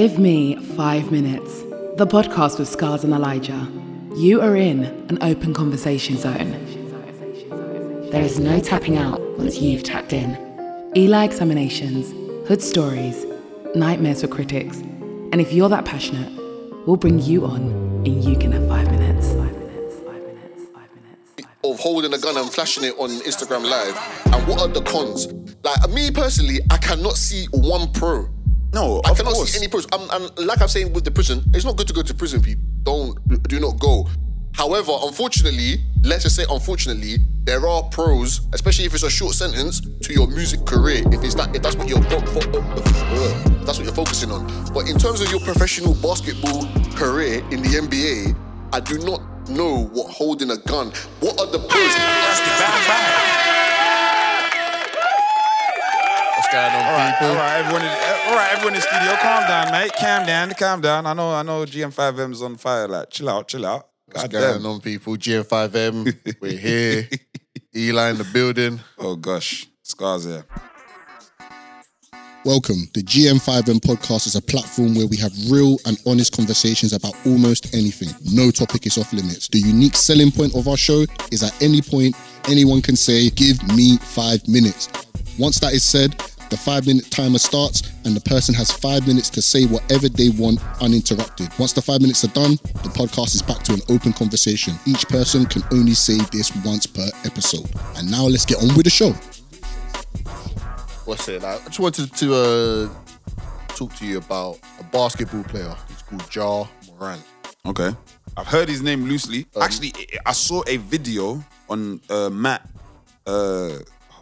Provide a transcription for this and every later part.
Give me five minutes. The podcast with Scarz and Elijah. You are in an open conversation zone. There is no tapping out once you've tapped in. Eli examinations, hood stories, nightmares for critics. And if you're that passionate, we'll bring you on and you can have five minutes. Five minutes, five minutes, of holding a gun and flashing it on Instagram Live? And what are the cons? Like me personally, I cannot see one pro. No, I of cannot course. see any pros. Um, and like I'm saying with the prison, it's not good to go to prison. People don't do not go. However, unfortunately, let's just say unfortunately, there are pros, especially if it's a short sentence to your music career. If it's that, if that's what you're fo- fo- if that's what you're focusing on. But in terms of your professional basketball career in the NBA, I do not know what holding a gun. What are the pros? What's on, All right, people? all right, everyone. In, all right, everyone in the studio, calm down, mate. Calm down, calm down. I know, I know. GM5M's on fire. Like, chill out, chill out. What's God going damn. on, people? GM5M, we're here. Eli in the building. Oh gosh, Scarz here. Welcome. The GM5M podcast is a platform where we have real and honest conversations about almost anything. No topic is off limits. The unique selling point of our show is at any point, anyone can say, Give me five minutes. Once that is said, the five minute timer starts and the person has five minutes to say whatever they want uninterrupted. Once the five minutes are done, the podcast is back to an open conversation. Each person can only say this once per episode. And now let's get on with the show. What's it like? I just wanted to uh, talk to you about a basketball player. He's called Ja Morant. Okay, I've heard his name loosely. Actually, I- I saw a video on uh, Matt. Uh,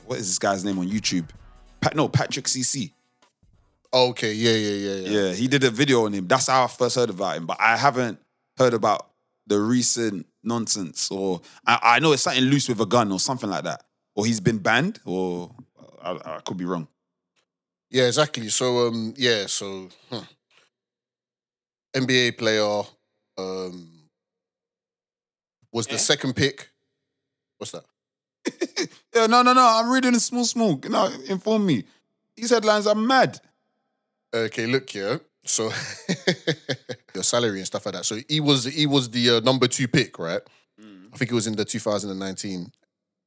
what is this guy's name on YouTube? Pat, no, Patrick CC. Okay, yeah, yeah, yeah, yeah. Yeah, he did a video on him. That's how I first heard about him. But I haven't heard about the recent nonsense, or I, I know it's something loose with a gun or something like that, or he's been banned, or I, I could be wrong. Yeah, exactly. So, um, yeah, so hmm. NBA player um, was the Yeah. second pick. What's that? Yeah, no, no, no. I'm reading a small, small. You know, inform me. These headlines are mad. Okay, look here. So your salary and stuff like that. So he was he was the uh, number two pick, right? I think it was in the 2019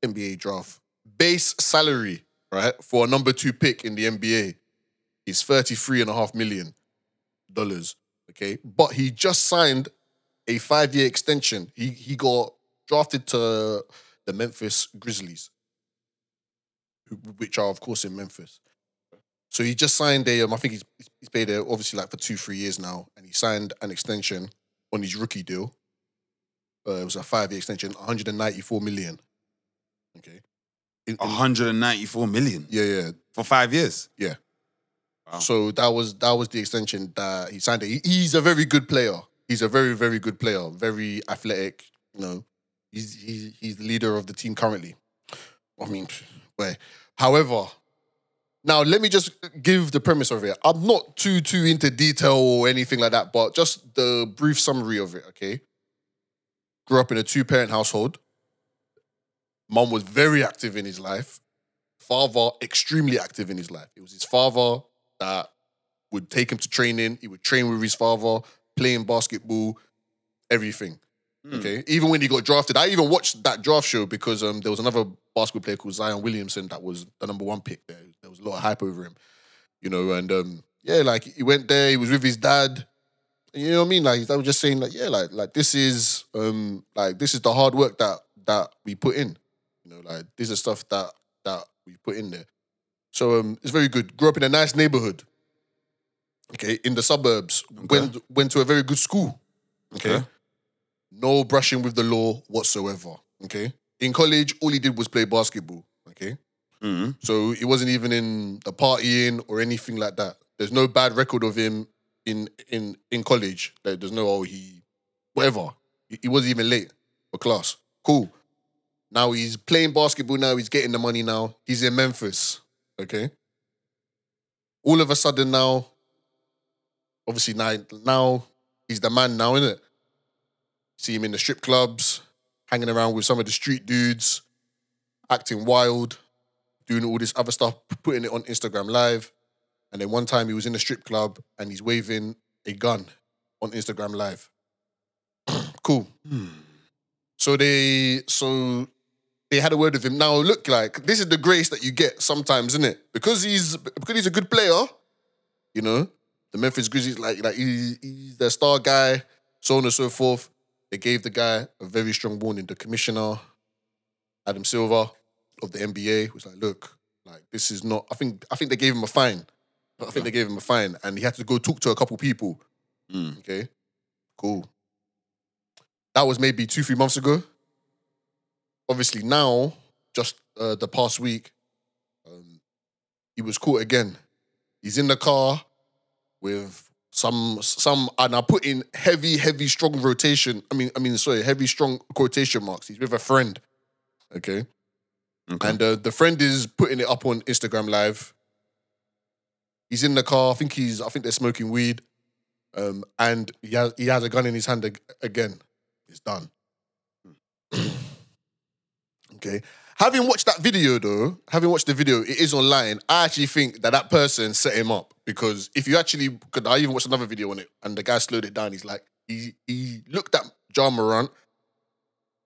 NBA draft. Base salary, right, for a number two pick in the NBA is 33 and a half million dollars. Okay. But he just signed a five-year extension. He he got drafted to the Memphis Grizzlies, who- which are of course in Memphis. So he just signed a, um, I think he's he's played there obviously like for two, three years now, and he signed an extension on his rookie deal. Uh, it was a five-year extension, 194 million. Okay. In- in- 194 million yeah, yeah, for five years. yeah. Wow. So that was that was the extension that he signed. He- He's a very good player. He's a very, very good player. Very athletic. You know, he's he's he's the leader of the team currently. I mean, where? However, now let me just give the premise of it. I'm not too too into detail or anything like that, but just the brief summary of it. Okay. Grew up in a two parent household. Mom was very active in his life. Father extremely active in his life. It was his father that would take him to training. He would train with his father, playing basketball, everything. Hmm. Okay. Even when he got drafted, I even watched that draft show because um, there was another basketball player called Zion Williamson that was the number one pick there. There was a lot of hype over him, you know, and um, yeah, like he went there, he was with his dad. You know what I mean? Like I was just saying, like, yeah, like like this is um like this is the hard work that that we put in. You know, like this is stuff that that we put in there. So um it's very good. Grew up in a nice neighborhood. Okay, in the suburbs. Went went to a very good school. Okay. Okay. No brushing with the law whatsoever. Okay. In college, all he did was play basketball. Okay. Mm-hmm. So he wasn't even in the partying or anything like that. There's no bad record of him in in in college. Like, there's no oh he whatever. He, he wasn't even late for class. Cool. Now he's playing basketball. Now he's getting the money. Now he's in Memphis. Okay. All of a sudden now, obviously now now he's the man now, isn't it? See him in the strip clubs, hanging around with some of the street dudes, acting wild, doing all this other stuff, putting it on Instagram Live. And then one time he was in a strip club and he's waving a gun on Instagram Live. cool. So they so they had a word with him. Now look like this is the grace that you get sometimes, isn't it? Because he's because he's a good player, you know. The Memphis Grizzlies, like like he, he's the star guy, so on and so forth. They gave the guy a very strong warning. The commissioner, Adam Silver of the NBA, was like, look, like this is not. I think I think they gave him a fine. But I think they gave him a fine, and he had to go talk to a couple people. Mm. Okay, cool. That was maybe two, three months ago. Obviously, now, just uh, the past week, um, he was caught again. He's in the car with some some, and I put in heavy, heavy, strong rotation. I mean, I mean, sorry, heavy, strong quotation marks. He's with a friend. Okay, Okay. and uh, the friend is putting it up on Instagram Live. He's in the car. I think he's. I think they're smoking weed, um, and he has he has a gun in his hand ag- again. It's done. okay. Having watched that video though, having watched the video, it is online. I actually think that that person set him up because if you actually, because I even watched another video on it, and the guy slowed it down. He's like, he he looked at Ja Morant,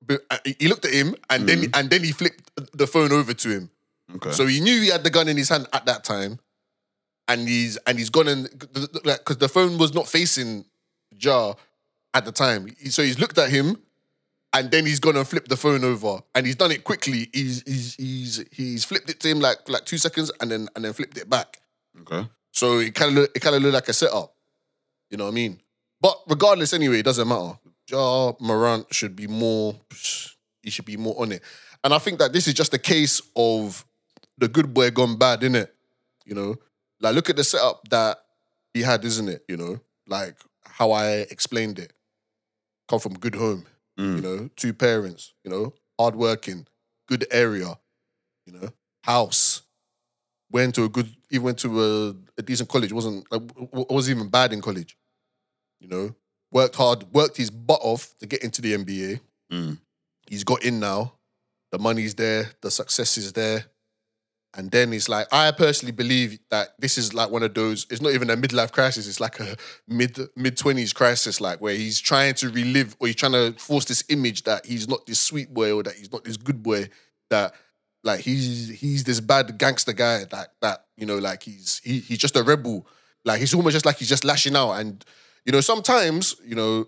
but uh, he looked at him, and then and then he flipped the phone over to him. okay. So he knew he had the gun in his hand at that time, and he's and he's gone and like because the phone was not facing Ja at the time. So he's looked at him, and then he's gonna flip the phone over, and he's done it quickly. He's he's he's he's flipped it to him like like two seconds, and then and then flipped it back. okay. So it kind of it kind of looked like a setup. You know what I mean? But regardless, anyway, it doesn't matter. Ja Morant should be more. He should be more on it. And I think that this is just a case of the good boy gone bad, isn't it? You know, like look at the setup that he had, isn't it? You know, like how I explained it. Come from good home, Mm. you know, two parents, you know, hardworking, good area, you know, house. Went to a good, even went to a, a decent college. wasn't like, wasn't even bad in college. You know, worked hard, worked his butt off to get into the NBA. Mm. He's got in now. The money's there, the success is there. And then it's like, I personally believe that this is like one of those, it's not even a midlife crisis, it's like a mid mid 20s crisis, like where he's trying to relive or he's trying to force this image that he's not this sweet boy or that he's not this good boy, that like he's he's this bad gangster guy that that, you know, like he's he, he's just a rebel. Like he's almost just like he's just lashing out. And, you know, sometimes, you know,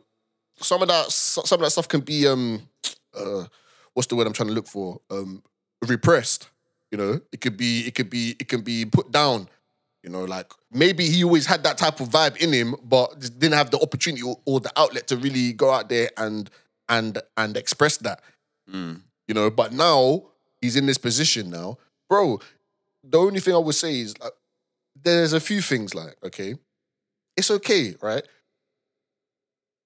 some of that some of that stuff can be um uh what's the word I'm trying to look for? Um repressed. You know, it could be, it could be, it can be put down. You know, like maybe he always had that type of vibe in him, but just didn't have the opportunity or, or the outlet to really go out there and and and express that. Mm. You know, but now he's in this position now, bro. The only thing I would say is like, there's a few things like, okay, it's okay, right?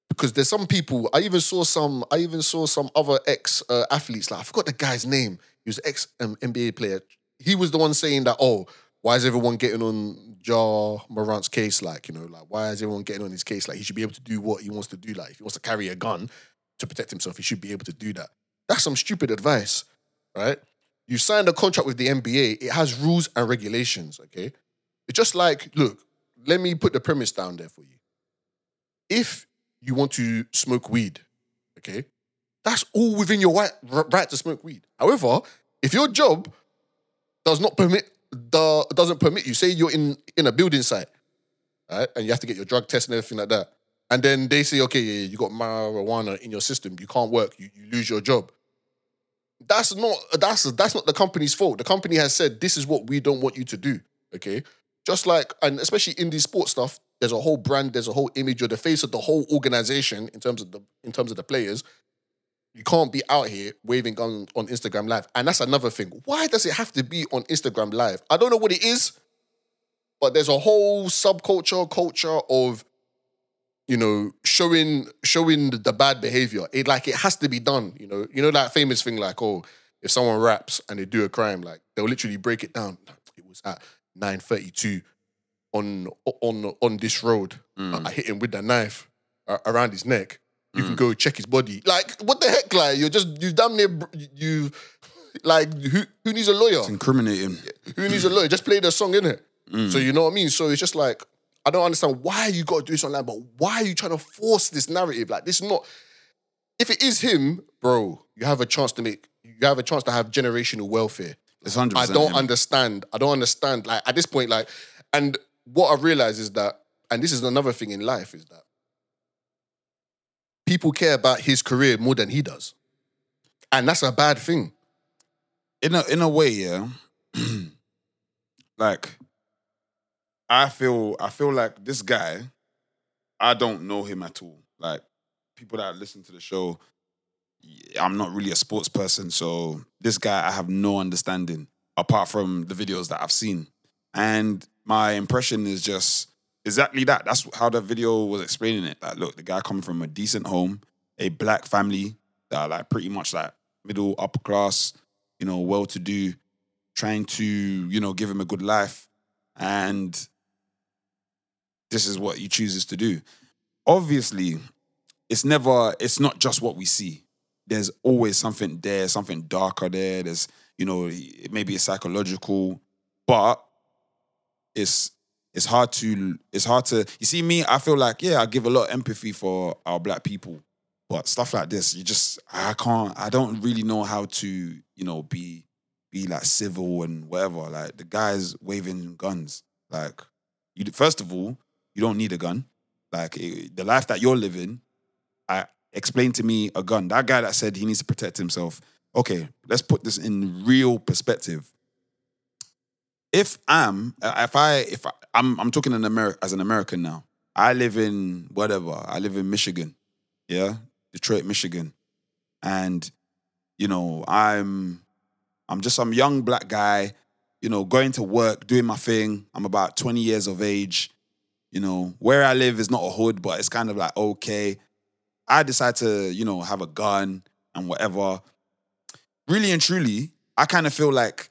Because there's some people. I even saw some. I even saw some other ex uh, athletes. Like I forgot the guy's name. He was ex um, NBA player. He was the one saying that. Oh, why is everyone getting on Ja Morant's case? Like you know, like why is everyone getting on his case? Like he should be able to do what he wants to do. Like if he wants to carry a gun to protect himself, he should be able to do that. That's some stupid advice, right? You signed a contract with the NBA. It has rules and regulations. Okay, it's just like look. Let me put the premise down there for you. If you want to smoke weed, okay, that's all within your right, right to smoke weed. However, if your job does not permit the doesn't permit you, say you're in in a building site, right, and you have to get your drug test and everything like that, and then they say, okay, yeah, you got marijuana in your system, you can't work, you, you lose your job. That's not that's that's not the company's fault. The company has said this is what we don't want you to do. Okay, just like and especially in these sports stuff, there's a whole brand, there's a whole image, you're the face of the whole organization in terms of the in terms of the players. You can't be out here waving on, on Instagram Live. And that's another thing. Why does it have to be on Instagram Live? I don't know what it is, but there's a whole subculture, culture of, you know, showing showing the bad behavior. It like it has to be done. You know, you know that famous thing like, oh, if someone raps and they do a crime, like they'll literally break it down. It was at 932 on on on this road. Mm. I hit him with that knife uh, around his neck. You can go check his body. Like, what the heck? Like, you're just you damn near br- you. Like, who who needs a lawyer? It's incriminating. Who needs a lawyer? Just play the song in it. Mm. So you know what I mean? So it's just like I don't understand why you got to do this online, but why are you trying to force this narrative? Like this is not. If it is him, bro, you have a chance to make. You have a chance to have generational welfare. It's hundred. I don't understand. I don't understand. Like at this point, like, and what I realize is that, and this is another thing in life, is that people care about his career more than he does, and that's a bad thing. in a in a way, yeah. like I feel I feel like this guy, I don't know him at all. Like people that listen to the show, I'm not really a sports person, so this guy I have no understanding apart from the videos that I've seen. And my impression is just exactly that. That's how the video was explaining it. Like, look, the guy coming from a decent home, a black family that are like pretty much like middle upper class, you know, well to do, trying to, you know, give him a good life. And this is what he chooses to do. Obviously, it's never, it's not just what we see. There's always something there, something darker there. There's, you know, maybe it's psychological, but it's it's hard to it's hard to you see me, I feel like, yeah, I give a lot of empathy for our black people. But stuff like this, you just I can't I don't really know how to, you know, be be like civil and whatever. Like the guys waving guns. Like you first of all, you don't need a gun. Like it, the life that you're living, I explain to me a gun. That guy that said he needs to protect himself. Okay, let's put this in real perspective. If I'm, uh, if I, if I, I'm, I'm talking in America as an American now. I live in whatever. I live in Michigan, yeah, Detroit, Michigan, and you know I'm, I'm just some young black guy, you know, going to work, doing my thing. I'm about 20 years of age. You know, where I live is not a hood, but it's kind of like okay. I decide to, you know, have a gun and whatever. Really and truly, I kind of feel like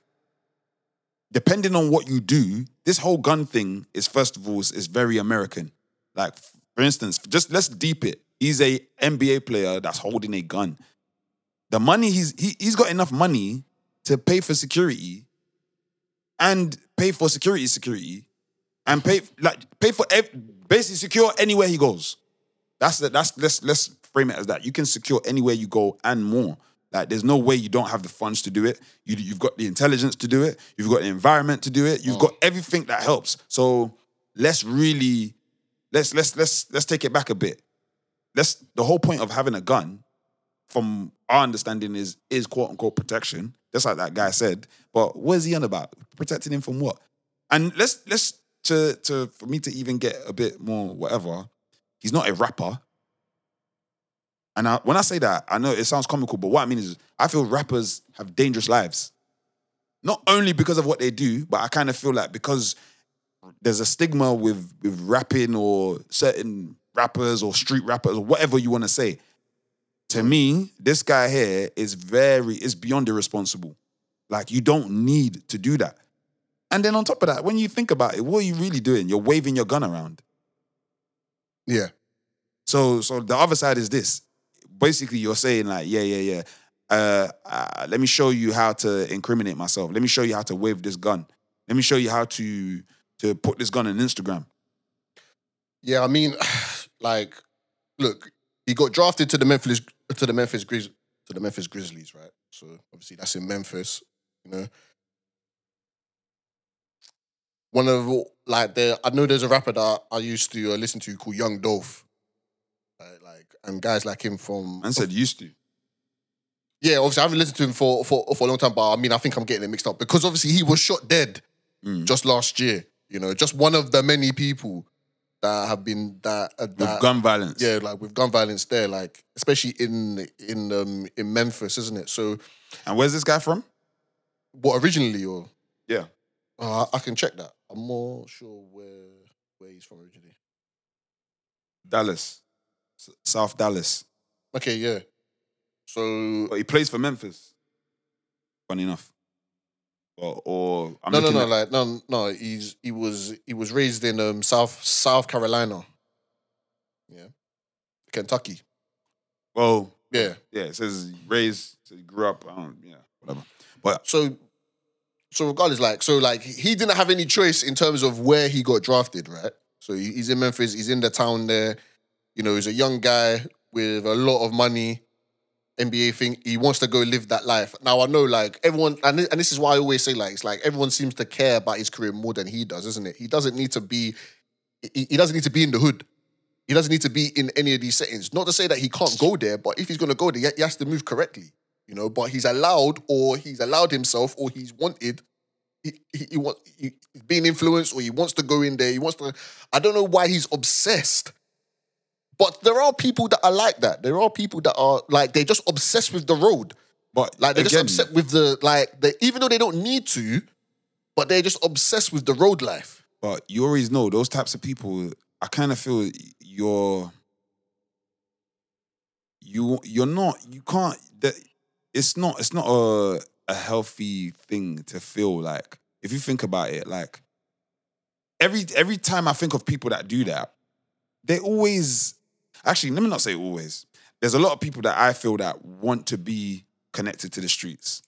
depending on what you do, this whole gun thing is first of all is, is very American. Like for instance, just let's deep it. He's a NBA player that's holding a gun. The money he's he, he's got enough money to pay for security and pay for security security and pay like pay for basically secure anywhere he goes. That's the, that's let's let's frame it as that. You can secure anywhere you go and more. Like there's no way you don't have the funds to do it. You you've got the intelligence to do it. You've got the environment to do it. You've got mm. everything that helps. So let's really let's let's let's let's take it back a bit. Let's the whole point of having a gun, from our understanding, is is quote unquote protection. Just like that guy said. But what is he on about? Protecting him from what? And let's let's to to for me to even get a bit more whatever. He's not a rapper. And I, when I say that, I know it sounds comical, but what I mean is, I feel rappers have dangerous lives. Not only because of what they do, but I kind of feel like because there's a stigma with with rapping or certain rappers or street rappers or whatever you want to say. To me, this guy here is very is beyond irresponsible. Like you don't need to do that. And then on top of that, when you think about it, what are you really doing? You're waving your gun around. Yeah. So so the other side is this. Basically, you're saying like, yeah, yeah, yeah. Uh, uh, let me show you how to incriminate myself. Let me show you how to wave this gun. Let me show you how to to put this gun on Instagram. Yeah, I mean, like, look, he got drafted to the Memphis to the Memphis Grizz to the Memphis Grizzlies, right? So obviously that's in Memphis, you know. One of like there, I know there's a rapper that I used to uh, listen to called Young Dolph, and guys like him from And said used to. yeah, obviously I haven't listened to him for, for for a long time, but I mean I think I'm getting it mixed up because obviously he was shot dead Mm. just last year. You know, just one of the many people that have been that uh, With gun violence. yeah, like with gun violence there, like especially in in um in Memphis, isn't it? So And where's this guy from? what originally or Yeah. uh, I can check that. I'm more sure where where he's from originally. Dallas. S- South Dallas. Okay, yeah. So But he plays for Memphis. Funny enough. Or, or I'm no, no, looking no, at- like no, no. He's he was he was raised in um South South Carolina. Yeah, Kentucky. well, Yeah. yeah, it says raised, so he grew up, I don't, yeah, whatever. But So, so regardless, like, so like he didn't have any choice in terms of where he got drafted, right? So he- he's in Memphis, he's in the town there. You know, he's a young guy with a lot of money. NBA thing, he wants to go live that life. Now I know, like everyone, and and this is why I always say, like, it's like everyone seems to care about his career more than he does, isn't it? He doesn't need to be, he, he doesn't need to be in the hood. He doesn't need to be in any of these settings. Not to say that he can't go there, but if he's going to go there, he- has to move correctly, you know. But he's allowed, or he's allowed himself, or he's wanted. He, he, he want, he, being influenced, or he wants to go in there. He wants to. I don't know why he's obsessed. But there are people that are like that. There are people that are like they're just obsessed with the road. But Like they're again, just obsessed with the like they even though they don't need to, but they're just obsessed with the road life. But you always know those types of people. I kind of feel you're you you're not you can't. That it's not it's not a a healthy thing to feel like. If you think about it, like every every time I think of people that do that, they always actually let me not say always. There's a lot of people that I feel that want to be connected to the streets.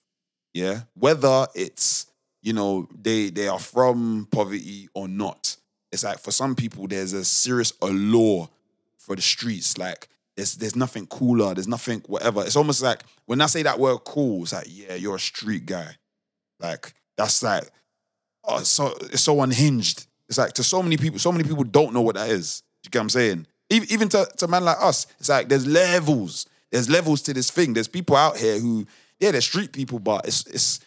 Yeah, whether it's you know they they are from poverty or not. It's like for some people there's a serious allure for the streets. Like there's there's nothing cooler. There's nothing whatever. It's almost like when I say that word cool, it's like yeah, you're a street guy. Like that's like oh, so it's so unhinged. It's like to so many people. So many people don't know what that is. You get what I'm saying? Even to to a man like us, it's like there's levels. There's levels to this thing. There's people out here who yeah, they're street people, but it's it's.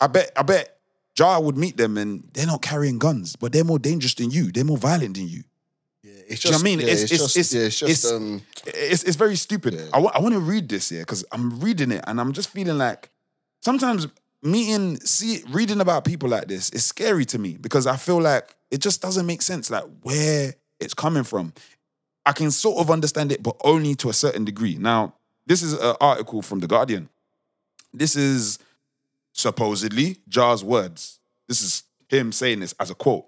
I bet I bet Ja would meet them and they're not carrying guns, but they're more dangerous than you. They're more violent than you. Yeah, it's Do you know what I mean? yeah, It's- just it's- yeah, it's just it's- um It's it's very stupid. Yeah. I want to read this here because I'm reading it and I'm just feeling like sometimes meeting, see, reading about people like this is scary to me because I feel like it just doesn't make sense, like where it's coming from. I can sort of understand it, but only to a certain degree. Now, this is an article from The Guardian. This is supposedly Ja's words. This is him saying this as a quote.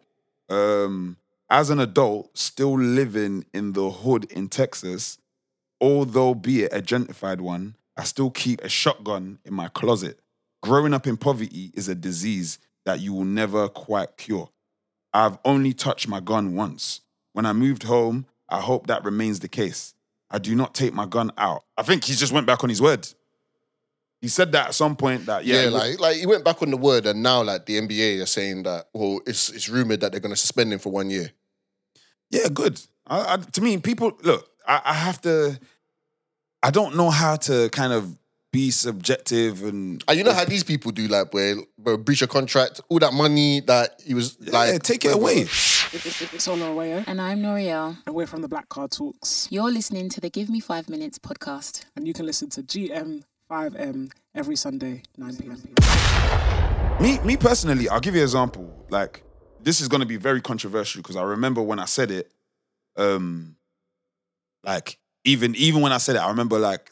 Um, as an adult, still living in the hood in Texas, although be it a gentrified one, I still keep a shotgun in my closet. Growing up in poverty is a disease that you will never quite cure. I've only touched my gun once. When I moved home, I hope that remains the case. I do not take my gun out. I think he just went back on his word. He said that at some point that yeah, yeah, like like he went back on the word and now like the NBA are saying that well it's it's rumored that they're gonna suspend him for one year. Yeah, good. I, I, to me, people look. I, I have to. I don't know how to kind of be subjective and. And you know how these people do like where, where breach a contract, all that money that he was yeah, like take it away. It's on our way, And I'm L'Oreal. and we're from the Black Card Talks. You're listening to the Give Me Five Minutes podcast. And you can listen to GM5M every Sunday, 9 p.m. Me, me personally, I'll give you an example. Like this is going to be very controversial because I remember when I said it. Um, like even even when I said it, I remember like,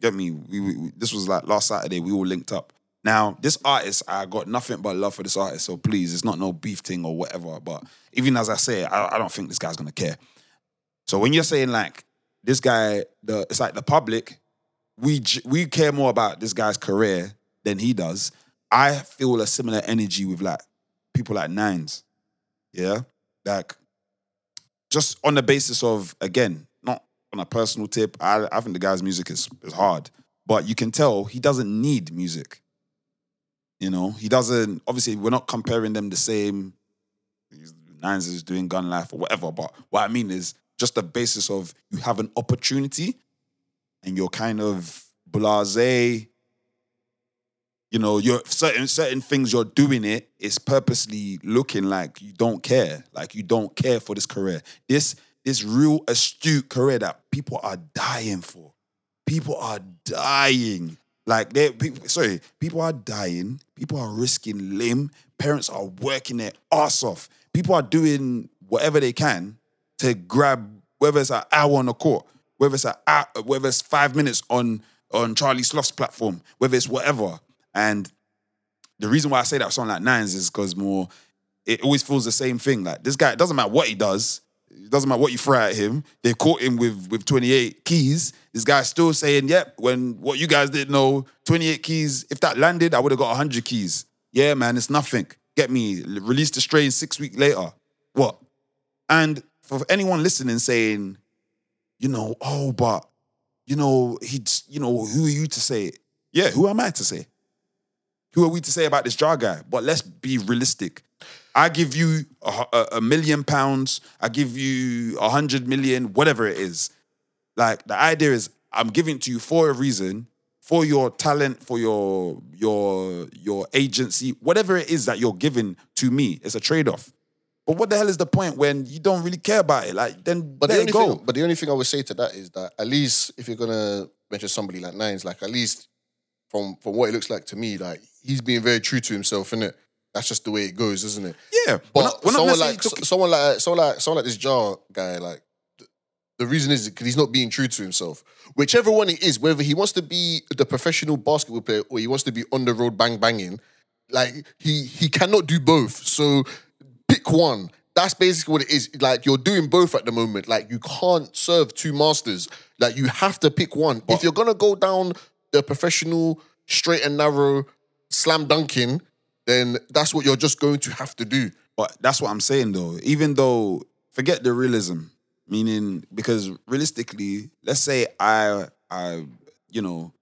get me. We, we, we- this was like last Saturday. We all linked up. Now this artist, I got nothing but love for this artist. So please, it's not no beef thing or whatever. But even as I say, I, I don't think this guy's gonna care. So when you're saying like this guy, the it's like the public, we we care more about this guy's career than he does. I feel a similar energy with like people like Nines. Yeah. Like just on the basis of, again, not on a personal tip. I, I think the guy's music is, is hard. But you can tell he doesn't need music. You know, he doesn't obviously we're not comparing them the same. Nines is doing gun life or whatever. But what I mean is just the basis of you have an opportunity and you're kind of blase you know, you're certain certain things you're doing it. it is purposely looking like you don't care, like you don't care for this career. This this real astute career that people are dying for. People are dying. Like they people sorry, people are dying, people are risking limb, parents are working their ass off. People are doing whatever they can to grab whether it's an hour on the court, whether it's a hour, whether it's five minutes on on Charlie Sloth's platform, whether it's whatever. And the reason why I say that something like Nines is because more, it always feels the same thing. Like this guy, it doesn't matter what he does, it doesn't matter what you throw at him. They caught him with with 28 keys. This guy's still saying, "Yep." When what you guys didn't know, 28 keys. If that landed, I would have got 100 keys. Yeah, man, it's nothing. Get me. Release the strain six weeks later. What? And for anyone listening saying, you know, oh, but you know, he'd, you know, who are you to say it? Yeah, who am I to say? Who are we to say about this Ja guy? But let's be realistic. I give you a, a, a million pounds. I give you a hundred million, whatever it is. Like the idea is, I'm giving it to you for a reason, for your talent, for your your your agency, whatever it is that you're giving to me. It's a trade off. But what the hell is the point when you don't really care about it? Like then But let the it go. thing, but the only thing I would say to that is that at least if you're gonna mention somebody like Nines, like at least from from what it looks like to me, like he's being very true to himself, innit? That's just the way it goes, isn't it? yeah, But we're not, we're someone like someone like someone like someone like this Ja guy, like th- the reason is because he's not being true to himself. Whichever one it is, whether he wants to be the professional basketball player or he wants to be on the road bang banging, like he he cannot do both. So pick one. That's basically what it is. Like you're doing both at the moment. Like you can't serve two masters. Like you have to pick one. if you're gonna go down the professional straight and narrow slam dunking, then that's what you're just going to have to do. But that's what I'm saying though. Even though forget the realism, meaning because realistically, let's say I I you know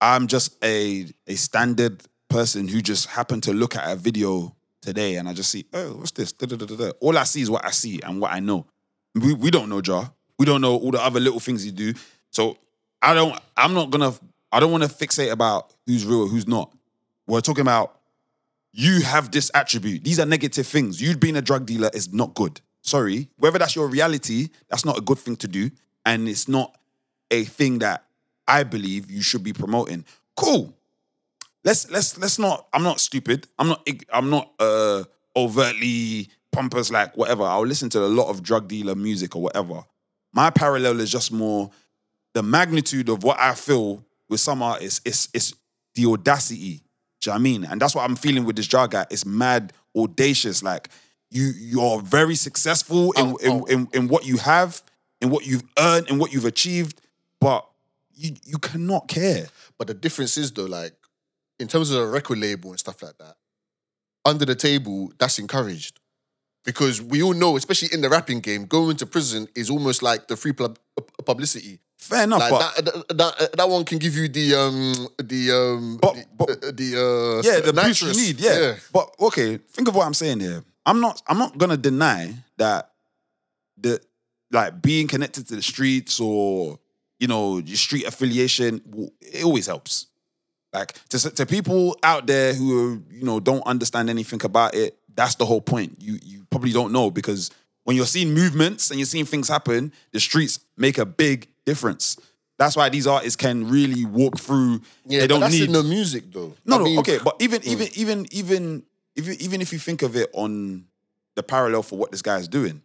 I'm just a a standard person who just happened to look at a video today and I just see, oh, what's this? Da, da, da. All I see is what I see and what I know. We we don't know Ja. We don't know all the other little things you do. So I don't I'm not gonna I don't want to fixate about who's real, who's not. We're talking about you have this attribute. These are negative things. You being a drug dealer is not good. Sorry. Whether that's your reality, that's not a good thing to do. And it's not a thing that I believe you should be promoting. Cool. Let's let's let's not. I'm not stupid. I'm not. I'm not uh overtly pompous like whatever. I'll listen to a lot of drug dealer music or whatever. My parallel is just more the magnitude of what I feel with some artists. It's it's the audacity. Do you know what I mean? And that's what I'm feeling with this Ja guy. It's mad audacious. Like you you're very successful in, Oh, in, oh. in, in what you have, in what you've earned, in what you've achieved, but you you cannot care. But the difference is though, like in terms of a record label and stuff like that, under the table, that's encouraged. Because we all know, especially in the rapping game, going to prison is almost like the free pub- uh, publicity. Fair enough, Like but that, that, that, that one can give you the um the um But- the, but- uh, the uh yeah, the boost you need, yeah. But okay, think of what I'm saying here. I'm not I'm not gonna deny that the like being connected to the streets or you know your street affiliation, it always helps. Like to to people out there who you know don't understand anything about it, that's the whole point. You you probably don't know because when you're seeing movements and you're seeing things happen, the streets make a big difference. That's why these artists can really walk through. Yeah, they don't that's need in the music though. no, I no, mean, okay, but even even even even if you, even if you think of it on the parallel for what this guy is doing,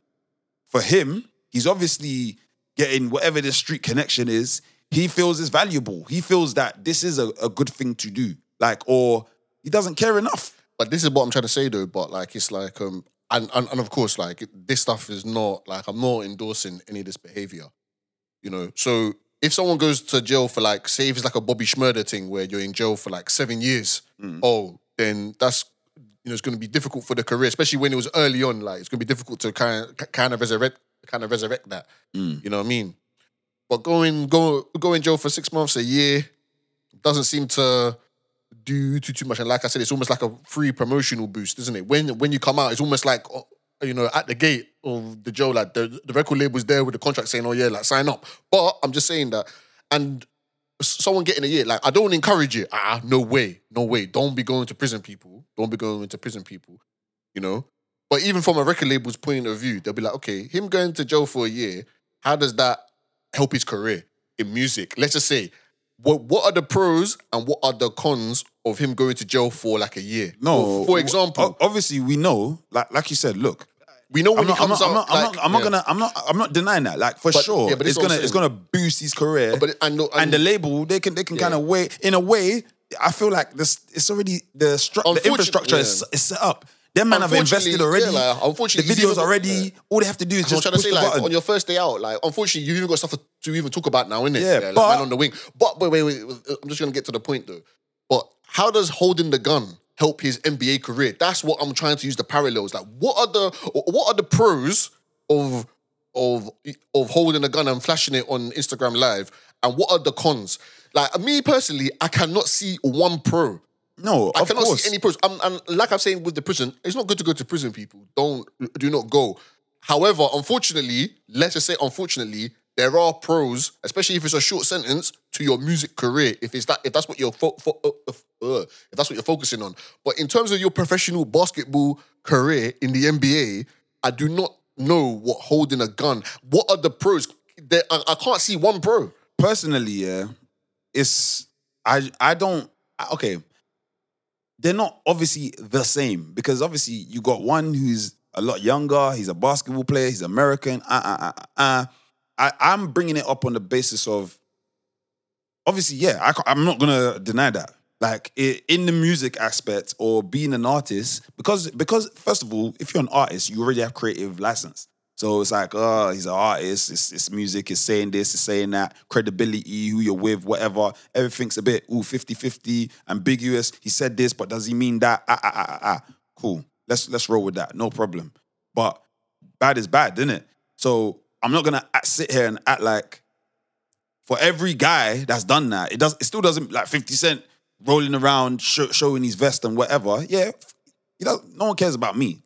for him, he's obviously getting whatever the street connection is. He feels is valuable. He feels that this is a, a good thing to do. Like, or he doesn't care enough. But this is what I'm trying to say though. But like, it's like, um, and and, and of course, like this stuff is not like I'm not endorsing any of this behavior. You know, so if someone goes to jail for like, say, if it's like a Bobby Shmurda thing where you're in jail for like seven years, mm. oh, then that's you know it's going to be difficult for the career, especially when it was early on. Like, it's going to be difficult to kind of kind of resurrect kind of resurrect that. Mm. You know what I mean? But going go go in jail for six months, a year, doesn't seem to do too too much. And like I said, it's almost like a free promotional boost, isn't it? When when you come out, it's almost like oh, you know at the gate of the jail, like the the record label's there with the contract saying, "Oh yeah, like sign up." But I'm just saying that, and someone getting a year, like I don't encourage it. Ah, no way, no way. Don't be going to prison, people. Don't be going to prison, people. You know. But even from a record label's point of view, they'll be like, okay, him going to jail for a year, how does that help his career in music? Let's just say, what what are the pros and what are the cons of him going to jail for like a year? No, For, for example, obviously we know, like like you said, look, we know when I'm he not, I'm comes not, I'm out. not, I'm not, I'm not yeah. gonna, I'm not, I'm not denying that. Like for But- sure, yeah, but it's this is what gonna, it's gonna boost his career. But I know, and the label, they can, they can kind of wait in a way, I feel like this, it's already the, stru- the infrastructure is, yeah. is set up. Them man have invested already. yeah, like, unfortunately, the videos already. yeah. All they have to do is I'm just push say, the like, button. on your first day out, like, unfortunately, you've even got stuff to even talk about now, innit? Yeah, like, but- man on the wing. But wait, wait, wait. I'm just gonna get to the point though. How does holding the gun help his NBA career. That's what I'm trying to use the parallels. Like, what are the what are the pros of of of holding a gun and flashing it on Instagram Live, and what are the cons? Like me personally, I cannot see one pro. No, I of cannot course. see any pros. I'm, and like I'm saying with the prison, it's not good to go to prison. People don't do not go. However, unfortunately, let's just say unfortunately, there are pros, especially if it's a short sentence to your music career. If it's that, if that's what you're, fo- fo- uh, uh, uh, if that's what you're focusing on. But in terms of your professional basketball career in the NBA, I do not know what holding a gun. What are the pros? There, I, I can't see one pro. personally, yeah, it's I I don't okay. They're not obviously the same because obviously you got one who's a lot younger. He's a basketball player. He's American. Uh, uh, uh, uh. I, I'm bringing it up on the basis of obviously, yeah. I I'm not gonna deny that. Like i- in the music aspect or being an artist, because because first of all, if you're an artist, you already have creative license. So it's like, oh, he's an artist. It's, it's music. It's saying this. It's saying that. Credibility, who you're with, whatever. Everything's a bit, ooh, 50-50, ambiguous. He said this, but does he mean that? Ah, ah, ah, ah, ah. Cool. Let's let's roll with that. No problem. But bad is bad, isn't it? So I'm not gonna act- sit here and act like for every guy that's done that, it does. It still doesn't like 50 Cent rolling around sho- showing his vest and whatever. Yeah, you know, no one cares about me.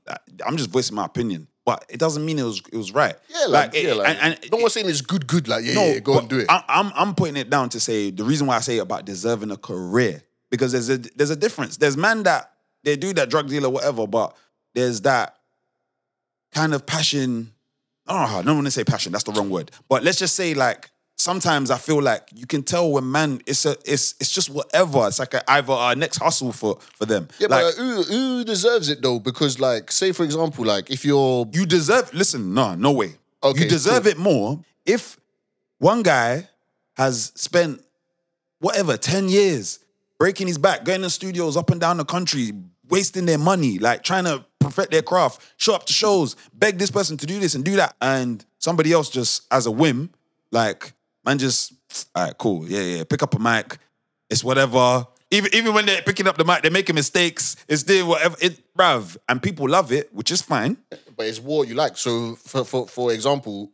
I'm just voicing my opinion, but it doesn't mean it was it was right. Yeah, like, yeah, it- like, and, and no one's saying it's good, good. Like, yeah, no, yeah, go and do it. I, I'm I'm putting it down to say the reason why I say about deserving a career because there's a there's a difference. There's men that they do that drug dealer whatever, but there's that kind of passion. I don't. I don't want to say passion. That's the wrong word. But let's just say like sometimes I feel like you can tell when man it's a it's it's just whatever. It's like a, either a next hustle for for them. Yeah, like, but uh, who, who deserves it though? Because, like, say for example, like if you're You deserve. Listen, no, no way. Okay, you deserve cool. it more if one guy has spent whatever ten years breaking his back, going to studios up and down the country, wasting their money, like trying to perfect their craft, show up to shows, beg this person to do this and do that, and somebody else just as a whim, like man, just all right, cool, yeah, yeah, pick up a mic, it's whatever. Even, even when they're picking up the mic, they're making mistakes. It's doing whatever, it, bruv. And people love it, which is fine. but it's what you like. So, for, for for example,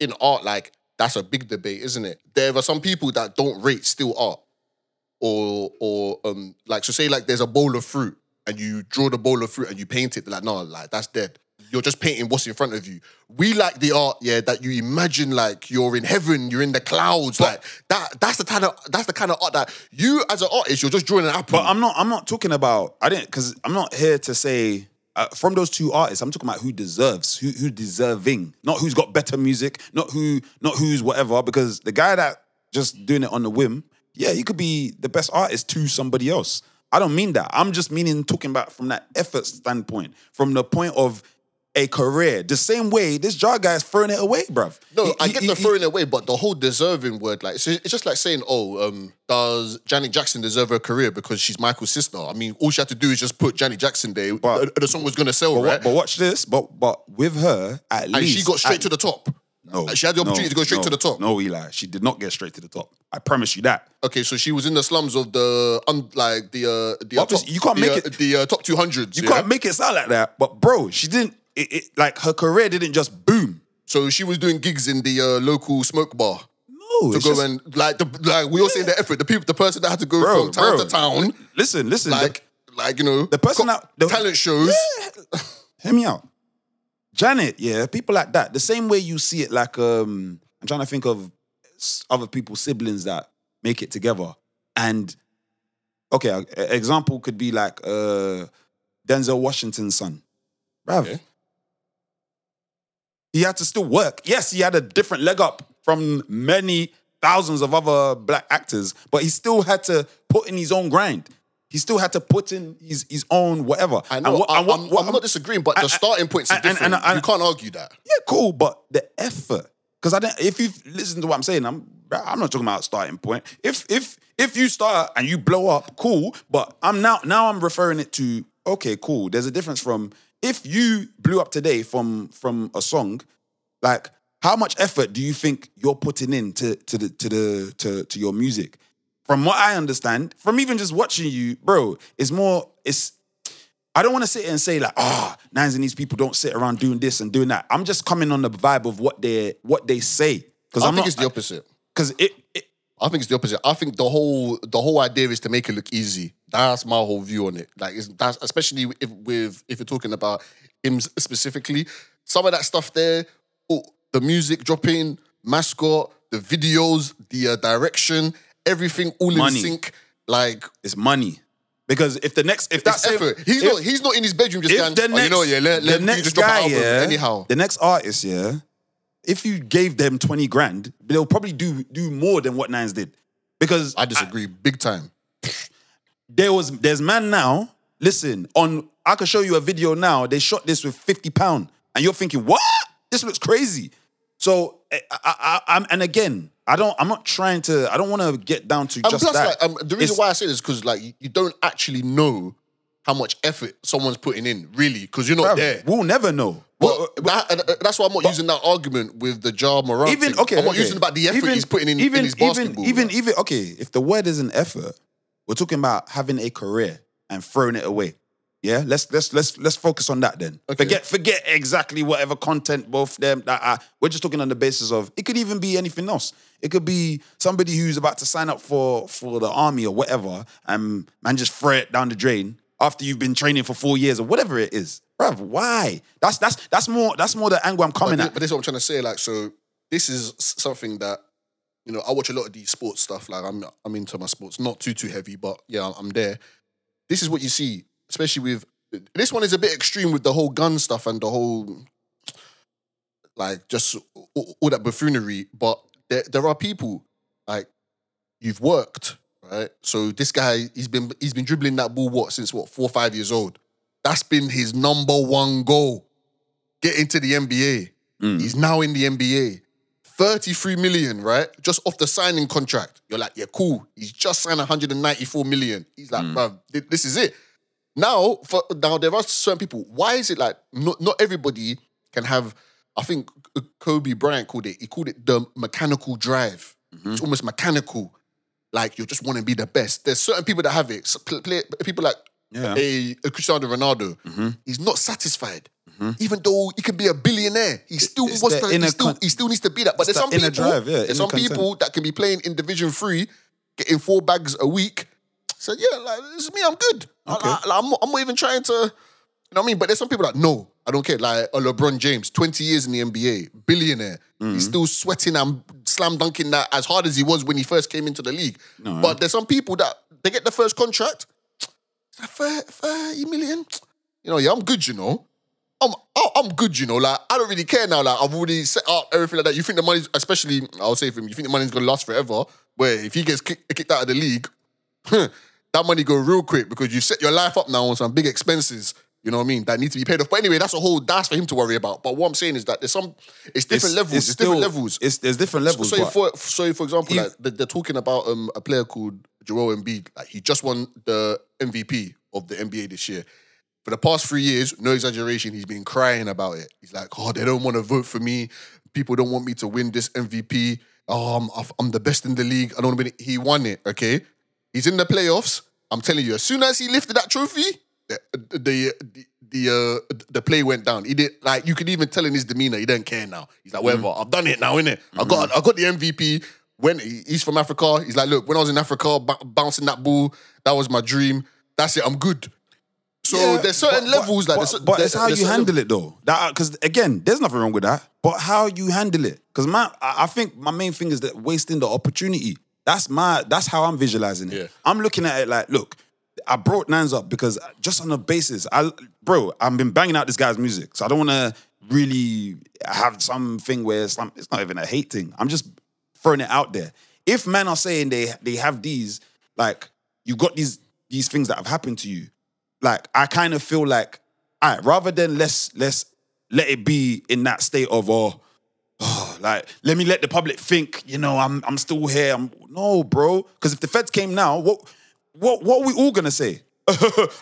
in art, like that's a big debate, isn't it? There are some people that don't rate still art, or or um like so say like there's a bowl of fruit and you draw the bowl of fruit and you paint it. They're like no, like that's dead. You're just painting what's in front of you. We like the art, yeah, that you imagine like you're in heaven, you're in the clouds, like that. That's the kind of that's the kind of art that you as an artist, you're just drawing an apple. But I'm not. I'm not talking about. I didn't because I'm not here to say uh, from those two artists. I'm talking about who deserves, who who deserving, not who's got better music, not who, not who's whatever. Because the guy that just doing it on the whim, yeah, he could be the best artist to somebody else. I don't mean that. I'm just meaning talking about from that effort standpoint, from the point of a career. The same way this Ja guy is throwing it away, bruv. No, He- I get he- the he- throwing it away, but the whole deserving word, like, so it's just like saying, oh, um, does Janet Jackson deserve a career because she's Michael's sister? I mean, all she had to do is just put Janet Jackson there, But- and the song was gonna sell, But, right? but watch this. But but with her, at and least she got straight at- to the top. No, she had the opportunity to go straight no, to the top. No, Eli, she did not get straight to the top. I promise you that. Okay, so she was in the slums of the, un, like the, uh, the uh, top, you can't the, make uh, it- the uh, top two hundreds. You can't make it sound like that. But bro, she didn't. It, it, like her career didn't just boom. So she was doing gigs in the uh, local smoke bar. No, To go just- and like the like we all saying the effort. The people, the person that had to go Bro, from town bro. to town, listen, listen. like like you know, the person that the, talent shows. hear me out. Janet, yeah, people like that. The same way you see it, like um, I'm trying to think of other people's siblings that make it together. And okay, a- a- example could be like uh Denzel Washington's son. Bruv. Okay. He had to still work. Yes, he had a different leg up from many thousands of other black actors, but he still had to put in his own grind. He still had to put in his, his own whatever. I know. And what- I, am what- not disagreeing, but the starting points are and- and- different. and- and- you can't argue that. yeah, cool, but the effort. Because I don't. If you listen to what I'm saying, I'm I'm not talking about starting point. If if if you start and you blow up, cool. But I'm now now I'm referring it to okay, cool. There's a difference from if you blew up today from from a song, like how much effort do you think you're putting in to to the to the to to your music? From what I understand, from even just watching you, bro, it's more, it's, I don't want to sit here and say like, ah, Nines and these people don't sit around doing this and doing that. I'm just coming on the vibe of what they what they say. Because I I'm think not, it's the opposite. because it, it I think it's the opposite. I think the whole the whole idea is to make it look easy. That's my whole view on it. Like, it's, that's especially if with if you're talking about him specifically. Some of that stuff there, oh, the music dropping, mascot, the videos, the uh, direction, everything all Money. in sync. Like it's money. Because if the next, if that's that's effort. He's if, not. He's not in his bedroom just if going. the oh, next, you know, yeah. Let, let the me next just drop guy, album yeah, anyhow. the next artist, yeah. If you gave them twenty grand, they'll probably do do more than what Nines did. Because I disagree, big time. there was there's man now. Listen, on I can show you a video now. They shot this with fifty pound, and you're thinking, what? This looks crazy. So, eh, I, I, I, I'm, and again, I don't. I'm not trying to. I don't want to get down to And just plus, that. like, um, the reason It's- why I say this is because like you, don't actually know how much effort someone's putting in, really, because you're not bruv, there. we'll never know. Well, But- that- uh, that's why I'm not using that argument with the Ja Morant. even thing. okay, I'm not okay. using about the effort Even- he's putting in, even, in his even, basketball. Even, like. even, okay. If the word is an effort, we're talking about having a career and throwing it away. Yeah, let's let's let's let's focus on that then. Okay. Forget forget exactly whatever content both them that are. We're just talking on the basis of it could even be anything else. It could be somebody who's about to sign up for for the army or whatever, and man just throw it down the drain after you've been training for four years or whatever it is. Bruv, why? That's that's that's more that's more the angle I'm coming but, thi- at. but this is what I'm trying to say. Like, so this is something that you know I watch a lot of these sports stuff. Like, I'm I'm into my sports, not too too heavy, but yeah, I'm there. This is what you see, especially with this one is a bit extreme with the whole gun stuff and the whole like just all, all that buffoonery. But there there are people like you've worked right. So this guy he's been he's been dribbling that ball what since what four or five years old. That's been his number one goal. Get into the NBA. Mm. He's now in the NBA. 33 million, right? Just off the signing contract. You're like, yeah, cool. He's just signed 194 million. He's like, thi- this is it. Now, for now, there are certain people. Why is it like not, not everybody can have? I think Kobe Bryant called it. He called it the mechanical drive. It's almost mechanical. Like you just want to be the best. There's certain people that have it. S- pl- play- people like Yeah. a, a Cristiano Ronaldo. He's not satisfied. Even though he can be a billionaire, he still It's wants to. He still, con- he still needs to be that. But there's some people. drive, yeah, there's some people that can be playing in Division Three, getting four bags a week. So yeah, like this is me. I'm good. Okay. I, am not, I'm not even trying to. You know what I mean? But there's some people that no, I don't care. Like a LeBron James, 20 years in the NBA, billionaire. Mm-hmm. He's still sweating and slam dunking that as hard as he was when he first came into the league. but there's some people that they get the first contract, it's like 30, 30 million. You know, yeah, I'm good, you know. I'm I'm good, you know. Like I don't really care now. Like I've already set up everything like that. You think the money's, especially I'll say for him, you think the money's gonna last forever? Where if he gets kicked, kicked out of the league, that money go real quick because you set your life up now on some big expenses. You know what I mean? That need to be paid off. But anyway, that's a whole that's for him to worry about. But what I'm saying is that there's some it's different levels. It's, different levels. It's there's different levels. So, but for so for example, like they- they're talking about um, a player called Joel Embiid. Like he just won the MVP of the NBA this year. For the past three years, no exaggeration, he's been crying about it. He's like, "Oh, they don't want to vote for me. People don't want me to win this MVP. Oh, I'm, I'm the best in the league. I don't want to be." He won it. Okay, he's in the playoffs. I'm telling you, as soon as he lifted that trophy, the the the, the, uh, the play went down. He did like you could even tell in his demeanor. He didn't care now. He's like, mm-hmm. whatever. I've done it now, innit? I got mm-hmm. I got the MVP. When he's from Africa, he's like, look, when I was in Africa, b- bouncing that ball, that was my dream. That's it. I'm good. So Yeah, there's certain but- but- levels like, but, there's, but there's- it's how you handle it though. That uh, because again, there's nothing wrong with that. But how you handle it? Because my, I think my main thing is that wasting the opportunity. That's my, that's how I'm visualizing it. Yeah. I'm looking at it like, look, I brought Nines up because just on the basis, I, bro, I've been banging out this guy's music, so I don't want to really have something where it's, like, it's not even a hate thing. I'm just throwing it out there. If men are saying they they have these, like you got these these things that have happened to you, like I kind of feel like, all right, rather than let's let's let it be in that state of oh, oh, like let me let the public think, you know, I'm I'm still here. I'm no, bro, because if the feds came now, what what what are we all gonna say? uh,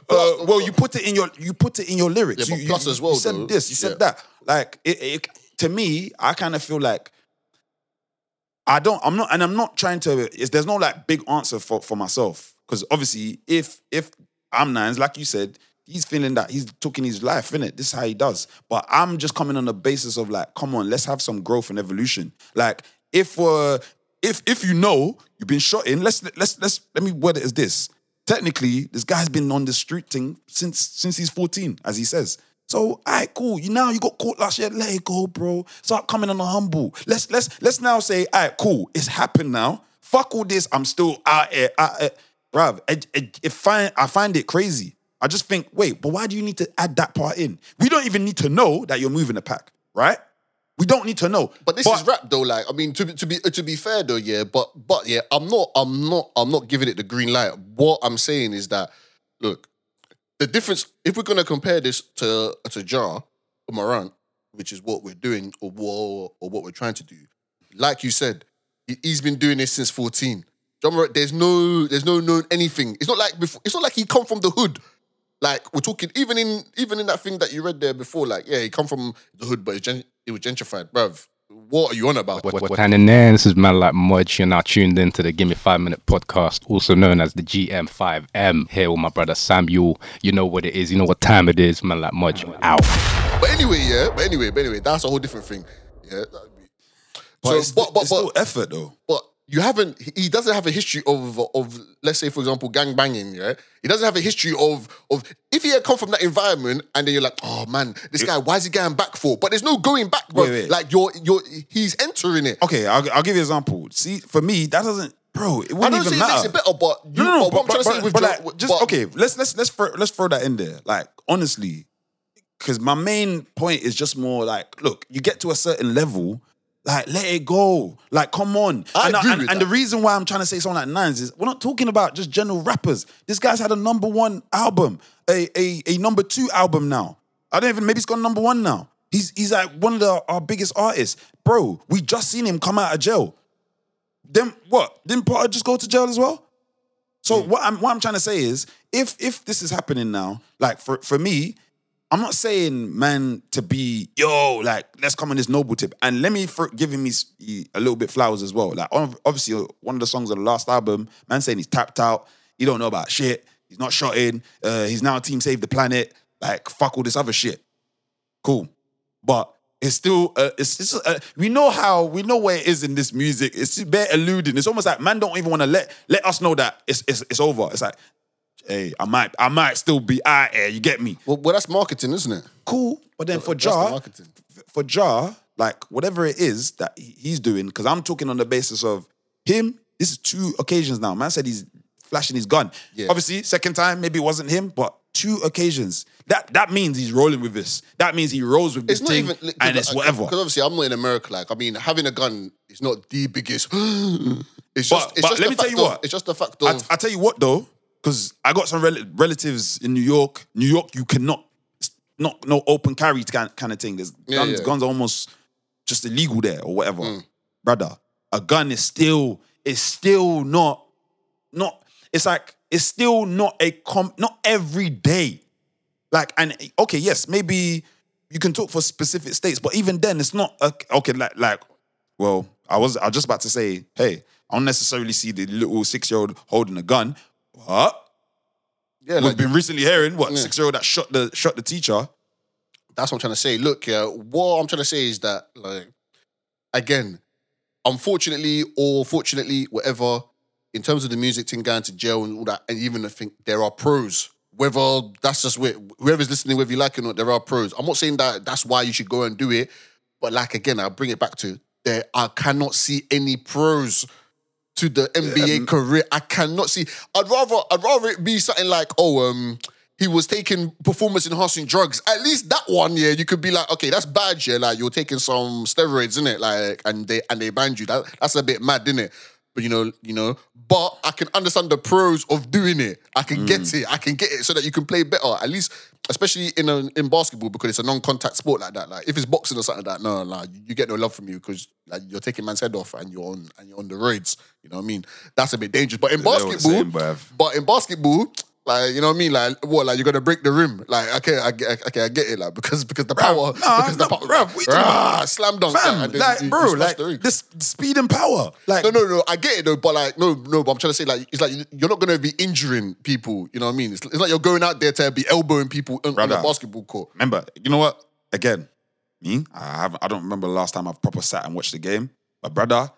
well, you put it in your you put it in your lyrics. Yeah, you, plus you- as well, You said though, this, you said yeah. that. Like it, it, to me, I kind of feel like I don't. I'm not, and I'm not trying to. There's no like big answer for for myself because obviously, if if I'm Nines, like you said, he's feeling that he's taking his life in it. This is how he does. But I'm just coming on the basis of like, come on, let's have some growth and evolution. Like, if uh, if if you know you've been shot in, let's let's let's let me word it as this. Technically, this guy's been on the street thing since since he's 14, as he says. So, all right, cool. You now you got caught last year. Let it go, bro. Start coming on the humble. Let's let's let's now say, all right, cool. It's happened now. Fuck all this. I'm still out here. Out here. Bruv, find, I find it crazy. I just think, wait, but why do you need to add that part in? We don't even need to know that you're moving the pack, right? We don't need to know. But this is rap though. Like, I mean, to be to be to be fair though, yeah. But but yeah, I'm not I'm not I'm not giving it the green light. What I'm saying is that look, the difference if we're gonna compare this to to Ja or Morant, which is what we're doing or what or what we're trying to do, like you said, he- he's been doing this since 14. Ja Morant, there's no there's no known anything. It's not like before. It's not like he come from the hood. Like we're talking, even in even in that thing that you read there before, like yeah, he come from the hood, but it's gen- it was gentrified, bruv. What are you on about? What, what, what happening there? This is man like Mudge. You're now tuned into the Give Me Five Minute podcast, also known as the GM5M. Here with my brother Samuel. You know what it is. You know what time it is. Man like Mudge. Out. But anyway, yeah. But anyway, but anyway, that's a whole different thing. Yeah. but so, it's, but, but, it's but, still effort though. but you haven't. He doesn't have a history of of let's say for example gang banging. Yeah, he doesn't have a history of of if he had come from that environment and then you're like, oh man, this guy, why is he going back for? But there's no going back, bro. Wait, wait. Like you're you're he's entering it. Okay, I'll, I'll give you an example. See, for me, that doesn't, bro. It wouldn't don't even say it matter. makes it better, but you, No, no, no. but what I'm trying to say with but Jo- like, just but- okay. Let's let's let's throw, let's throw that in there. Like honestly, because my main point is just more like, look, you get to a certain level, like let it go. Like, come on. I and agree and, with and that. the reason why I'm trying to say something like Nines is we're not talking about just general rappers. This guy's had a number one album, a a, a number two album now. I don't even maybe it's gone number one now. He's he's like one of the, our biggest artists, bro. We just seen him come out of jail. Then what? Didn't Potter just go to jail as well? So Hmm. what I'm what I'm trying to say is, if if this is happening now, like for for me, I'm not saying man to be yo like let's come on this noble tip and let me for give him his a little bit flowers as well. Like obviously uh, one of the songs of the last album, man saying he's tapped out, he don't know about shit, he's not shot in, uh, he's now team save the planet, like fuck all this other shit. Cool, but. It's still, uh, it's, it's uh, we know how, we know where it is in this music. It's bare alluding. It's almost like man don't even want to let let us know that it's, it's it's over. It's like, hey, I might I might still be out here. You get me? well, well, that's marketing, isn't it? Cool. But then for That's the Ja, marketing. for Ja, like whatever it is that he- he's doing, because I'm talking on the basis of him. This is two occasions now. Man said he's flashing his gun. Yeah. Obviously, second time maybe it wasn't him, but two occasions. That that means he's rolling with this. That means he rolls with this It's not thing, even and it's whatever. Because obviously, I'm not in America. Like, I mean, having a gun is not the biggest. it's just. But- it's but just let the me tell fact you of- what. It's just the fact I, of. I tell you what though, because I got some rel- relatives in New York. New York, you cannot, not no open carry kind, kind of thing. There's Yeah, guns, yeah. Mm. guns are almost just illegal there or whatever. Brother, a gun is still, it's still not, not. It's like it's still not a com, not every day. Like and okay, yes, maybe you can talk for specific states, but even then, it's not a, okay. Like like well, I was I was just about to say, hey, I don't necessarily see the little six year old holding a gun, but yeah, we've like, been recently hearing what Yeah. six year old that shot the shot the teacher. that's what I'm trying to say. Look, yeah, what I'm trying to say is that, like, again, unfortunately or fortunately, whatever, in terms of the music thing going to jail and all that, and even I think there are pros. Whether that's just where whoever's listening, whether you like it or not, there are pros. I'm not saying that that's why you should go and do it, but like again, I'll bring it back to there. I cannot see any pros to the NBA career. I cannot see. I'd rather I'd rather it be something like, oh, um, he was taking performance enhancing drugs. At least that one, yeah, you could be like, okay, that's bad, yeah. Like you're taking some steroids, in it? Like, and they and they banned you. That that's a bit mad, isn't it? But you know, you know, but I can understand the pros of doing it. I can get mm. it. I can get it so that you can play better. At least, especially in a, in basketball because it's a non-contact sport like that. Like if it's boxing or something like that, no, like you get no love from you because like you're taking man's head off and you're on and you're on the roads. You know what I mean? That's a bit dangerous. But in They know what they're basketball, saying, but in basketball, Like you know what I mean? Like what? Like you're gonna break the rim? Like okay, I get, okay, I get it. Like because because the power, nah, because the power, bruv, we rah, slam dunk, Fam, and like, you- you bro, smash like the this speed and power. Like, No, no, no. I get it though, but like, no, no. But I'm trying to say, like, it's like you're not gonna be injuring people. You know what I mean? It's, it's like you're going out there to be elbowing people on, on the basketball court. remember, you know what? Again, me, I have I don't remember the last time I've proper sat and watched the game. But brother,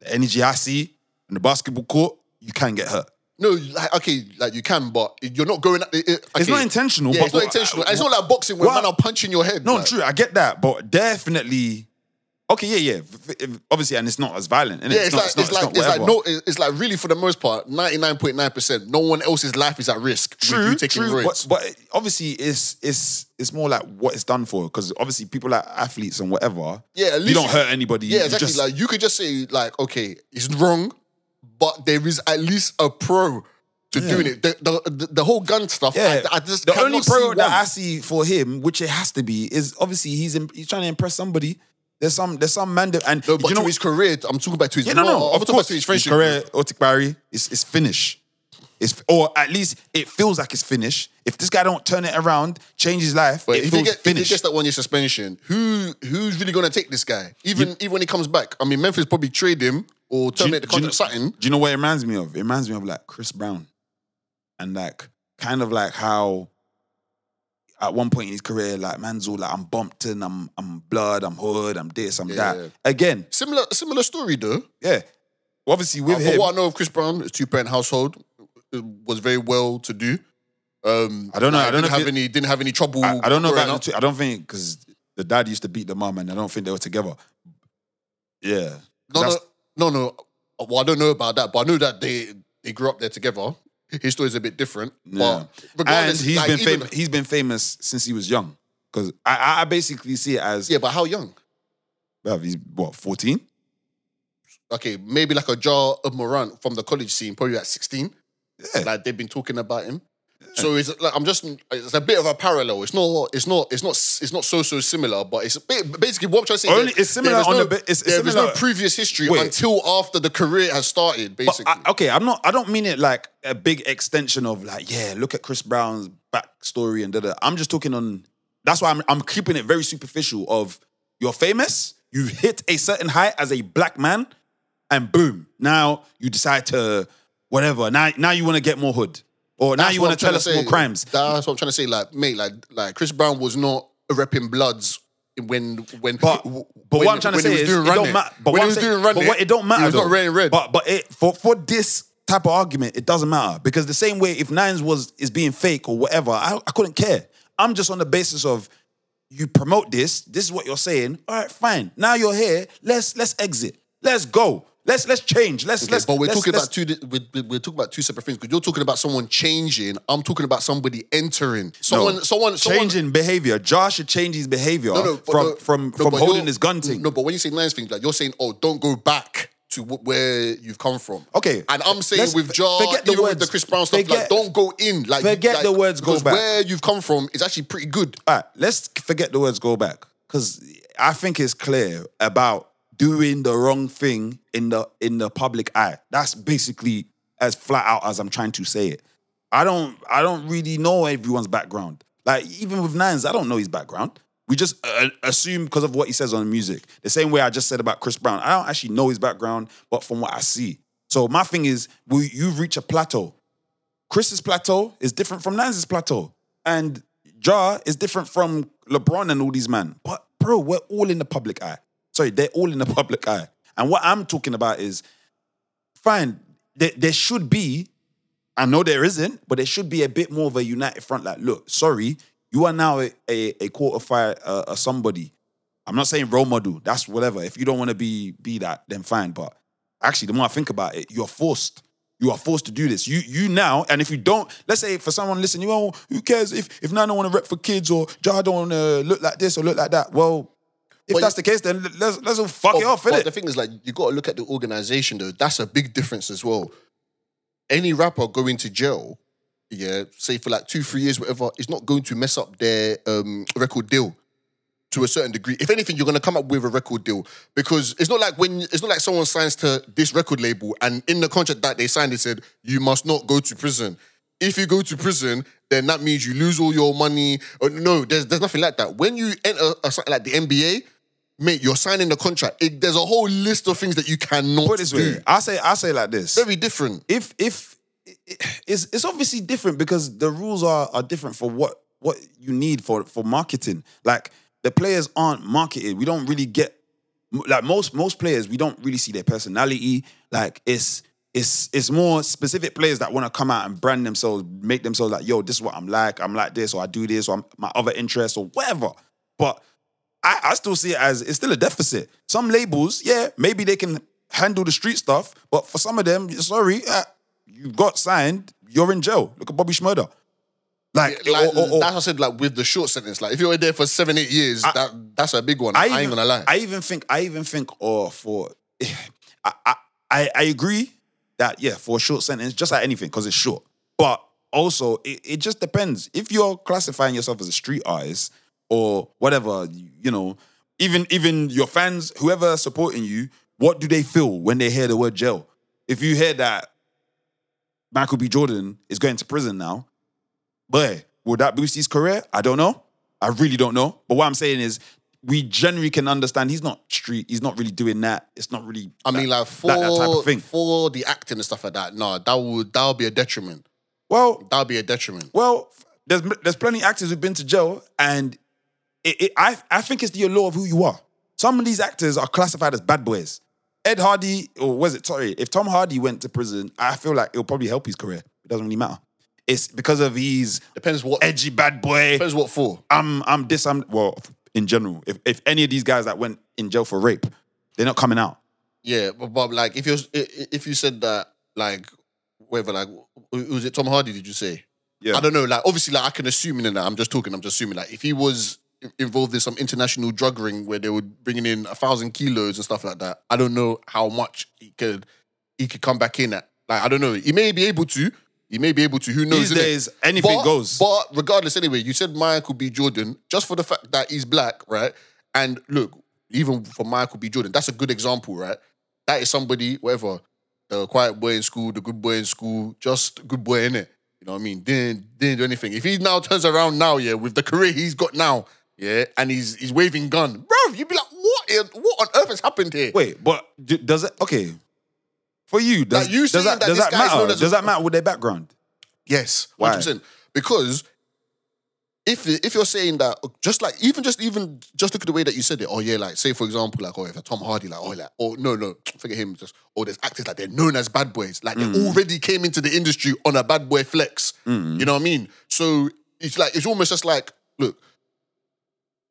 the energy I see in the basketball court, you can get hurt. No, like okay, like you can, but you're not going. It, it- It's not intentional. Yeah, but, it's not intentional. It's not like boxing where What- man are punching your head. No, like. true. I get that, but definitely. Okay, yeah, yeah. Obviously, and it's not as violent. Yeah, it's, not, like it's, like not it's like no, it's like really for the most part, ninety nine point nine percent, no one else's life is at risk True, with you taking true. But, but obviously, it's it's it's more like what it's done for. Because obviously, people like athletes and whatever. Yeah, at you don't hurt anybody. Yeah, exactly. just- like you could just say, like, okay, it's wrong, but there is at least a pro to doing it. The, the, the, whole gun stuff, yeah, I, I just the only pro that. I see for him, which it has to be, is obviously he's in, he's trying to impress somebody. There's some there's some man that, and No, but you know his career, I'm talking about to his Yeah, no, no, I'm talking about to his His friendship. career, Otik Barry, is is finished. It's or at least it feels like it's finished. If this guy don't turn it around, change his life, But it if feels he, get, if he finished. gets that one year suspension, who who's really going to take this guy? Even even when he comes back, I mean, Memphis probably trade him or terminate the do you contract. know- something. Do you know what it reminds me of? It reminds me of like Chris Brown, and like kind of like how at one point in his career, like man's all like I'm Bumpton, I'm I'm blood, I'm hood, I'm this, I'm Yeah, that. yeah. Again, Similar similar story though. yeah. Obviously with Uh, him, what I know of Chris Brown, his two parent household it was very well to do. Um, I don't know, like, I don't have it- any didn't have any trouble. I, I don't know about two. I don't think because the dad used to beat the mom, and I don't think they were together. Yeah, No, no, no, no. Uh, well, I don't know about that, but I know that they they grew up there together. His story is a bit different. Yeah. But and he's like, been even- famous. He's been famous since he was young. Because I, I- basically see it as Yeah, but how young? Well, he's what fourteen. Okay, maybe like a Ja of Morant from the college scene, probably at 16. Yeah. Like they've been talking about him. So it's like I'm just it's a bit of a parallel. It's not it's not it's not it's not so so similar, but it's a bit, basically what I'm trying to say. Only- it's similar on no, the bit- it's- it's there is similar- no previous history Wait. until after the career has started. Basically, I, okay, I'm not. I don't mean it like a big extension of like, yeah, look at Chris Brown's backstory and da da. I'm just talking on. That's why I'm. I'm keeping it very superficial. Of you're famous, you hit a certain height as a black man, and boom, now you decide to whatever. Now, now you want to get more hood, or now That's you want to tell us more crimes. That's what I'm trying to say. Like, mate, like like Chris Brown was not repping bloods when when But, but when- what I'm trying to say is, doing it don't matter. But when what he was saying- doing run but it, what it don't matter. He was not though. wearing red. But but it for for this type of argument, it doesn't matter because the same way if Nines was is being fake or whatever, I, I couldn't care. I'm just on the basis of you promote this. This is what you're saying. All right, fine. Now you're here. Let's let's exit. Let's go. Let's let's change. Let's Okay, let's. but we're let's- talking let's- about two. We're, we're- talking about two separate things. Because you're talking about someone changing. I'm talking about somebody entering. Someone, No. someone, someone changing behavior. Josh should change his behavior No, no, from no, from from holding his gun thing. No, but when you say nice things, like you're saying, oh, don't go back to wh- where you've come from. Okay, and I'm saying let's with Ja, forget the even with the Chris Brown stuff, like don't go in. Like forget like, the words, go back. Where you've come from is actually pretty good. all right, let's forget the words go back because I think it's clear about doing the wrong thing in the in the public eye. That's basically as flat out as I'm trying to say it. I don't I don't really know everyone's background. Like even with Nines, I don't know his background. We just uh, assume because of what he says on the music. The same way I just said about Chris Brown. I don't actually know his background, but from what I see. So my thing is, will you reach a plateau. Chris's plateau is different from Nines' plateau. And Ja is different from LeBron and all these men. But bro, we're all in the public eye. Sorry, they're all in the public eye. And what I'm talking about is fine, there, there should be, I know there isn't, but there should be a bit more of a united front. Like, look, sorry, you are now a, a, a quarterfinal, uh, a somebody. I'm not saying role model. That's whatever. If you don't want to be be that, then fine. But actually, the more I think about it, you're forced. You are forced to do this. You you now, and if you don't, let's say for someone listening, you oh, who cares if if Nana want to rep for kids or Ja don't want to look like this or look like that? Well, if that's the case, then let's let's all fuck it off, but the thing is, like, you got to look at the organization, though. That's a big difference as well. Any rapper going to jail, yeah, say for like two, three years, whatever, is not going to mess up their um, record deal to a certain degree. If anything, you're going to come up with a record deal because it's not like when it's not like someone signs to this record label and in the contract that they signed, it said you must not go to prison. If you go to prison, then that means you lose all your money. Uh, no, there's there's nothing like that. When you enter a, something like the NBA, mate, you're signing the contract. It, there's a whole list of things that you cannot Put this do. way, I say I say like this. Very different. if if it's it's obviously different because the rules are are different for what what you need for for marketing. Like the players aren't marketed. We don't really get like most most players. We don't really see their personality. Like it's it's it's more specific players that want to come out and brand themselves, make themselves like, yo, this is what I'm like. I'm like this, or I do this, or I'm, my other interests, or whatever. But I, I still see it as it's still a deficit. Some labels, yeah, maybe they can handle the street stuff, but for some of them, sorry, uh, you got signed, you're in jail. Look at Bobby Shmurda. Like, Like, or- or- or- that's what I said. Like with the short sentence, like if you're there for seven, eight years, I- that that's a big one. I, even, ain't gonna lie. I even think, I even think, or for, I, I, I, I agree that yeah, for a short sentence, just like anything, because it's short. But also, it, it just depends. If you're classifying yourself as a street artist or whatever, you know, even even your fans, whoever supporting you, what do they feel when they hear the word jail? If you hear that Michael B. Jordan is going to prison now, boy, will that boost his career? I don't know. I really don't know. But what I'm saying is, we generally can understand he's not street. He's not really doing that. It's not really. I mean, like for that, that type of thing. for the acting and stuff like that. No, that would that would be a detriment. Well, That would be a detriment. well, there's there's plenty of actors who've been to jail, and it, it, I I think it's the allure of who you are. Some of these actors are classified as bad boys. Ed Hardy, or was it? Sorry, if Tom Hardy went to prison, I feel like it'll probably help his career. It doesn't really matter. It's because of his Depends what edgy bad boy. depends what for. I'm I'm this I'm well in general. If if any of these guys that went in jail for rape, they're not coming out. Yeah, but, but like if you if you said that like whether like was it Tom Hardy? Did you say? Yeah. I don't know. Like obviously, like I can assume in that. I'm just talking. I'm just assuming like if he was involved in some international drug ring where they were bringing in a thousand kilos and stuff like that. I don't know how much he could he could come back in at. Like I don't know. He may be able to. He may be able to. Who knows? These days, anything But- goes. But regardless, anyway, you said Michael B. Jordan, just for the fact that he's black, right? And look, even for Michael B. Jordan, that's a good example, right? That is somebody, whatever, the quiet boy in school, the good boy in school, just a good boy in it. You know what I mean? Didn't didn't do anything. If he now turns around now, yeah, with the career he's got now, yeah, and he's he's waving gun, bro, you'd be like, what? What on earth has happened here? Wait, but does it okay? For you, does, Like, you does that, that does that matter? Does that matter with their background? Yes, Why? hundred percent. Because if if you're saying that, just like even just even just look at the way that you said it. Oh yeah, like say for example, like oh if a Tom Hardy, like oh like oh no no forget him. Just oh there's actors like they're known as bad boys, like Mm. they already came into the industry on a bad boy flex. Mm. You know what I mean? So it's like it's almost just like look,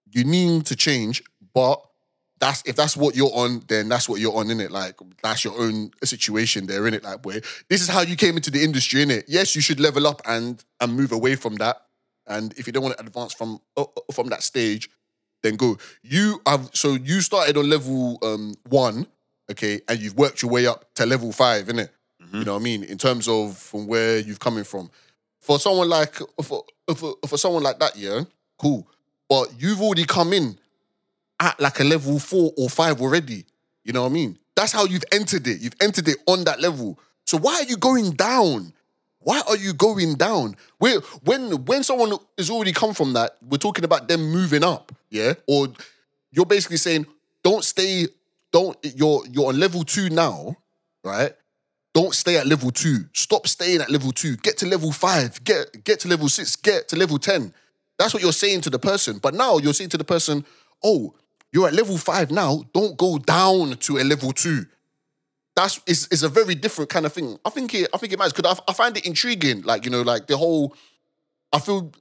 you need to change, but. That's if that's what you're on, then that's what you're on in it. Like that's your own situation there in it. Like boy, this is how you came into the industry in it. Yes, you should level up and and move away from that. And if you don't want to advance from uh, uh, from that stage, then go. You have so you started on level um one, okay, and you've worked your way up to level five, innit? You know what I mean? In terms of from where you've coming from. For someone like for for, for someone like that, yeah, cool. But you've already come in at like a level four or five already. You know what I mean? That's how you've entered it. You've entered it on that level. So why are you going down? Why are you going down? We're, when when someone has already come from that, we're talking about them moving up, yeah. Or you're basically saying, don't stay, don't you're you're on level two now, right? Don't stay at level two. Stop staying at level two. Get to level five. Get get to level six. Get to level ten. That's what you're saying to the person. But now you're saying to the person, oh, you're at level five now. Don't go down to a level two. That's it's, it's a very different kind of thing. I think it I think it matters because I, I find it intriguing. Like you know, like the whole. I feel,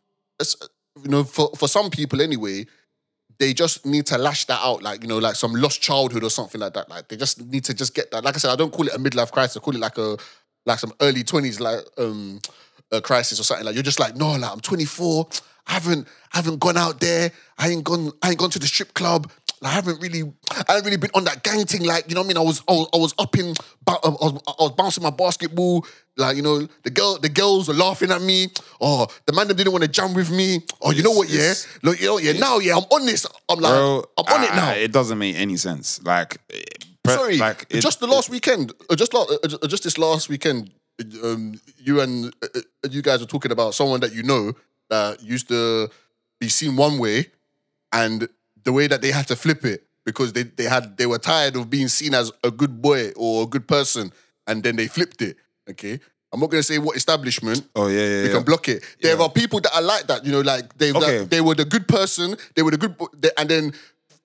you know, for for some people anyway, they just need to lash that out, like you know, like some lost childhood or something like that. Like they just need to just get that. Like I said, I don't call it a midlife crisis. I call it like a like some early twenties, like um, a crisis or something. Like you're just like, no, like I'm 24. I haven't I haven't gone out there. I ain't gone. I ain't gone to the strip club. Like, I haven't really, I haven't really been on that gang thing. Like, you know what I mean? I was, I was, I was up in, I was, I was bouncing my basketball. Like, you know, the girl, the girls were laughing at me. Oh, the man them didn't want to jam with me. Oh, you know what? Yeah, look, you know, yeah. Now, yeah, I'm on this. I'm like, Bro, I'm on it I- now. It doesn't make any sense. Like, per- Sorry, like it- just the last weekend, uh, just la- uh, uh, just this last weekend, um, you and uh, you guys were talking about someone that you know that used to be seen one way, and the way that they had to flip it because they they had they were tired of being seen as a good boy or a good person, and then they flipped it. Okay. I'm not gonna say what establishment, Oh yeah, yeah. we yeah. can block it. There Yeah. are people that are like that, you know, like they Okay. like, they were the good person, they were the good, they, and then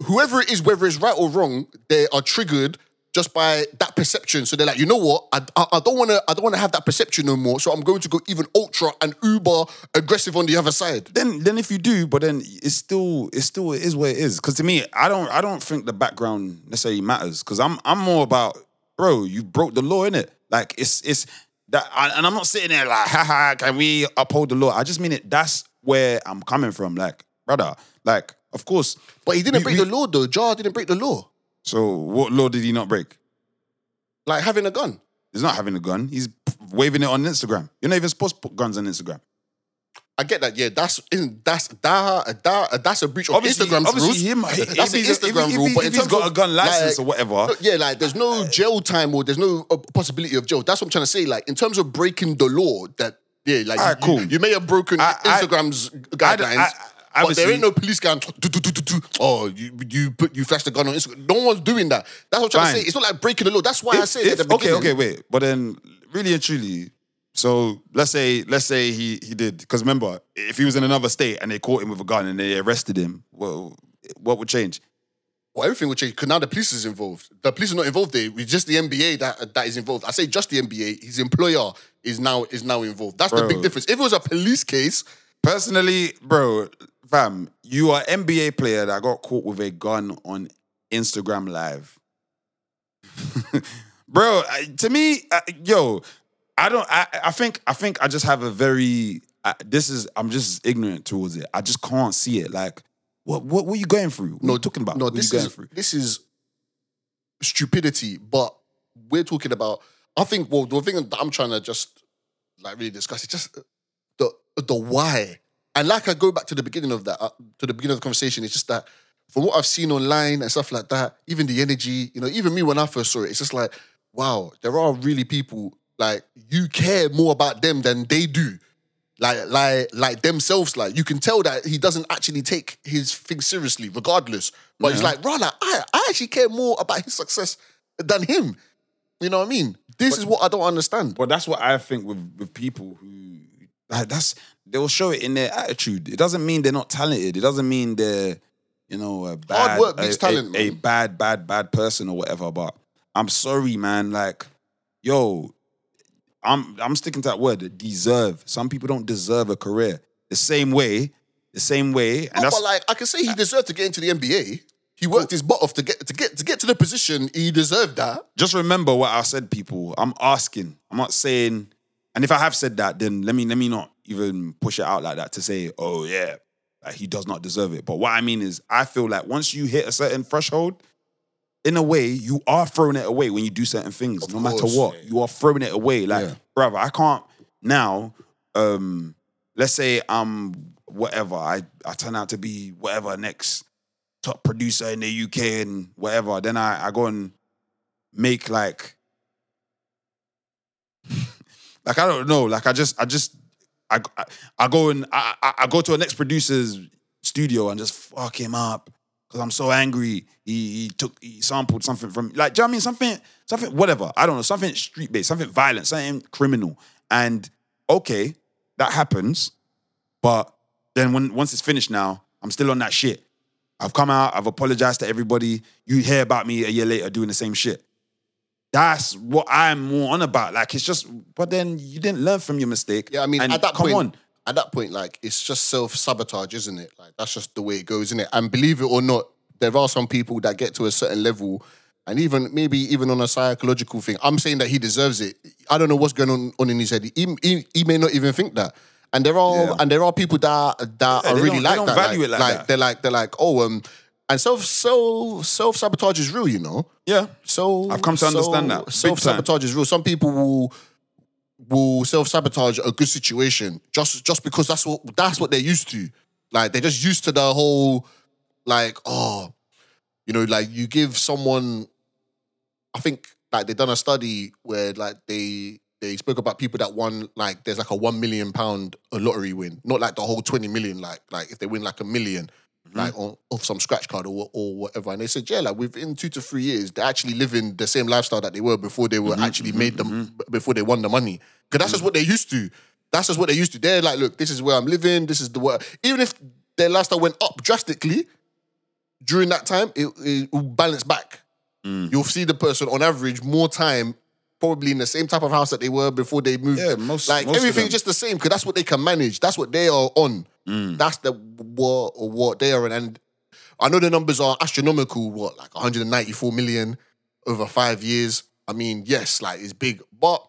whoever it is, whether it's right or wrong, they are triggered just by that perception. So they're like, you know what, I, I, I don't want to, I don't want to have that perception no more. So I'm going to go even ultra and uber aggressive on the other side. then then if you do, but then it's still it's still it is what it is. Because to me, I don't I don't think the background necessarily matters. Because I'm I'm more about bro, you broke the law in it. Like it's it's that, and I'm not sitting there like, haha, can we uphold the law? I just mean it. That's where I'm coming from. Like, brother, like, of course. But he didn't we- break we- the law though. Ja didn't break the law. So what law did he not break? Like having a gun. He's not having a gun. He's waving it on Instagram. You're not even supposed to put guns on Instagram. I get that. Yeah, that's in that's that, that that's a breach of Obviously- Instagram's obviously rules. him- that's an he's- if Instagram rule. if but if he's got of, a gun license or whatever- no, yeah, like there's no jail time or there's no uh, possibility of jail. That's what I'm trying to say. Like in terms of breaking the law, that yeah, like Alright, you, cool. you may have broken I- Instagram's I- guidelines. I- but there ain't no police gun. do, do, do, do, do. Oh, you you put you flashed a gun on Instagram. No one's doing that. That's what I'm trying to Fine. say. It's not like breaking the law. That's why I at if- the okay, okay, wait. But then, really and truly, so let's say let's say he he did because remember, if he was in another state and they caught him with a gun and they arrested him, well, what would change? Well, everything will change because now the police is involved. The police are not involved there. It's just the NBA that that is involved. I say just the NBA. His employer is now is now involved. That's the Bro. big difference. If it was a police case, Personally, bro, fam, you are NBA player that got caught with a gun on Instagram Live. bro, to me, uh, yo, I don't. I, I think. I think I just have a very. I, this is. I'm just ignorant towards it. I just can't see it. Like, what? What? Are you going through? What are you talking about? No, what this are you going is through? this is stupidity. But we're talking about. I think. Well, the thing that I'm trying to just like really discuss is just the the why. And like I go back to the beginning of that, uh, to the beginning of the conversation, it's just that from what I've seen online and stuff like that, even the energy, you know, even me when I first saw it, it's just like, wow, there are really people like you care more about them than they do. Like, like, like themselves. Like, you can tell that he doesn't actually take his thing seriously, regardless. But he's Yeah. like, brother, I, I actually care more about his success than him. You know what I mean? This is what I don't understand. But that's what I think with with people who like that's they'll show it in their attitude. It doesn't mean they're not talented. It doesn't mean they're you know a bad work beats a, talent, a, a bad bad bad person or whatever. But I'm sorry, man. Like, yo, I'm I'm sticking to that word. Deserve. Some people don't deserve a career the same way. The same way, and No, that's but like, I can say he deserved to get into the NBA. He worked his butt off to get to get to get to the position. He deserved that. just remember what I said, people. I'm asking. I'm not saying. And if I have said that, then let me let me not even push it out like that to say, oh yeah, like he does not deserve it. But what I mean is, I feel like once you hit a certain threshold, in a way, you are throwing it away when you do certain things, Of no matter what. yeah. You are throwing it away. Like, Yeah. brother, I can't now. Um, let's say I'm whatever. I I turn out to be whatever next top producer in the UK and whatever. Then I I go and make like like I don't know. Like I just I just I I, I go and I, I I go to a next producer's studio and just fuck him up because I'm so angry. He, he took he sampled something from like do you know what I mean something something whatever I don't know something street based something violent something criminal and okay that happens but then when once it's finished now I'm still on that shit. I've come out I've apologized to everybody. You hear about me a year later doing the same shit. That's what I'm more on about. Like it's just, but then you didn't learn from your mistake. Yeah, I mean, And at that come point, on. at that point, like it's just self sabotage, isn't it? Like that's just the way it goes, isn't it? And believe it or not, there are some people that get to a certain level, and even maybe even on a psychological thing. I'm saying that he deserves it. I don't know what's going on, on in his head. He, he, he may not even think that. And there are Yeah. and there are people that that Yeah, are really don't- they like don't that. value it like that. they're like they're like oh um, and self self self sabotage is real, you know. Yeah. So I've come to understand that. Self sabotage is real. Some people will will self sabotage a good situation just just because that's what that's what they're used to. Like they're just used to the whole like oh, you know, like you give someone. I think like they done a study where like they they spoke about people that won like there's like a one million pound a lottery win, not like the whole twenty million. Like like if they win like a 1000000 Mm-hmm. like on, off some scratch card or or whatever. And they said, yeah, like within two to three years, they're actually living the same lifestyle that they were before they were Mm-hmm, actually made them b- before they won the money. Because that's just what they're used to. That's just what they're used to. They're like, look, this is where I'm living. This is the work. Even if their lifestyle went up drastically during that time, it, it will balance back. Mm. You'll see the person on average more time probably in the same type of house that they were before they moved. Yeah, most- like most everything just the same because that's what they can manage. That's what they are on. Mm. That's the what or what they are. And I know the numbers are astronomical. What like 194 million over five years. I mean, yes, like it's big, but.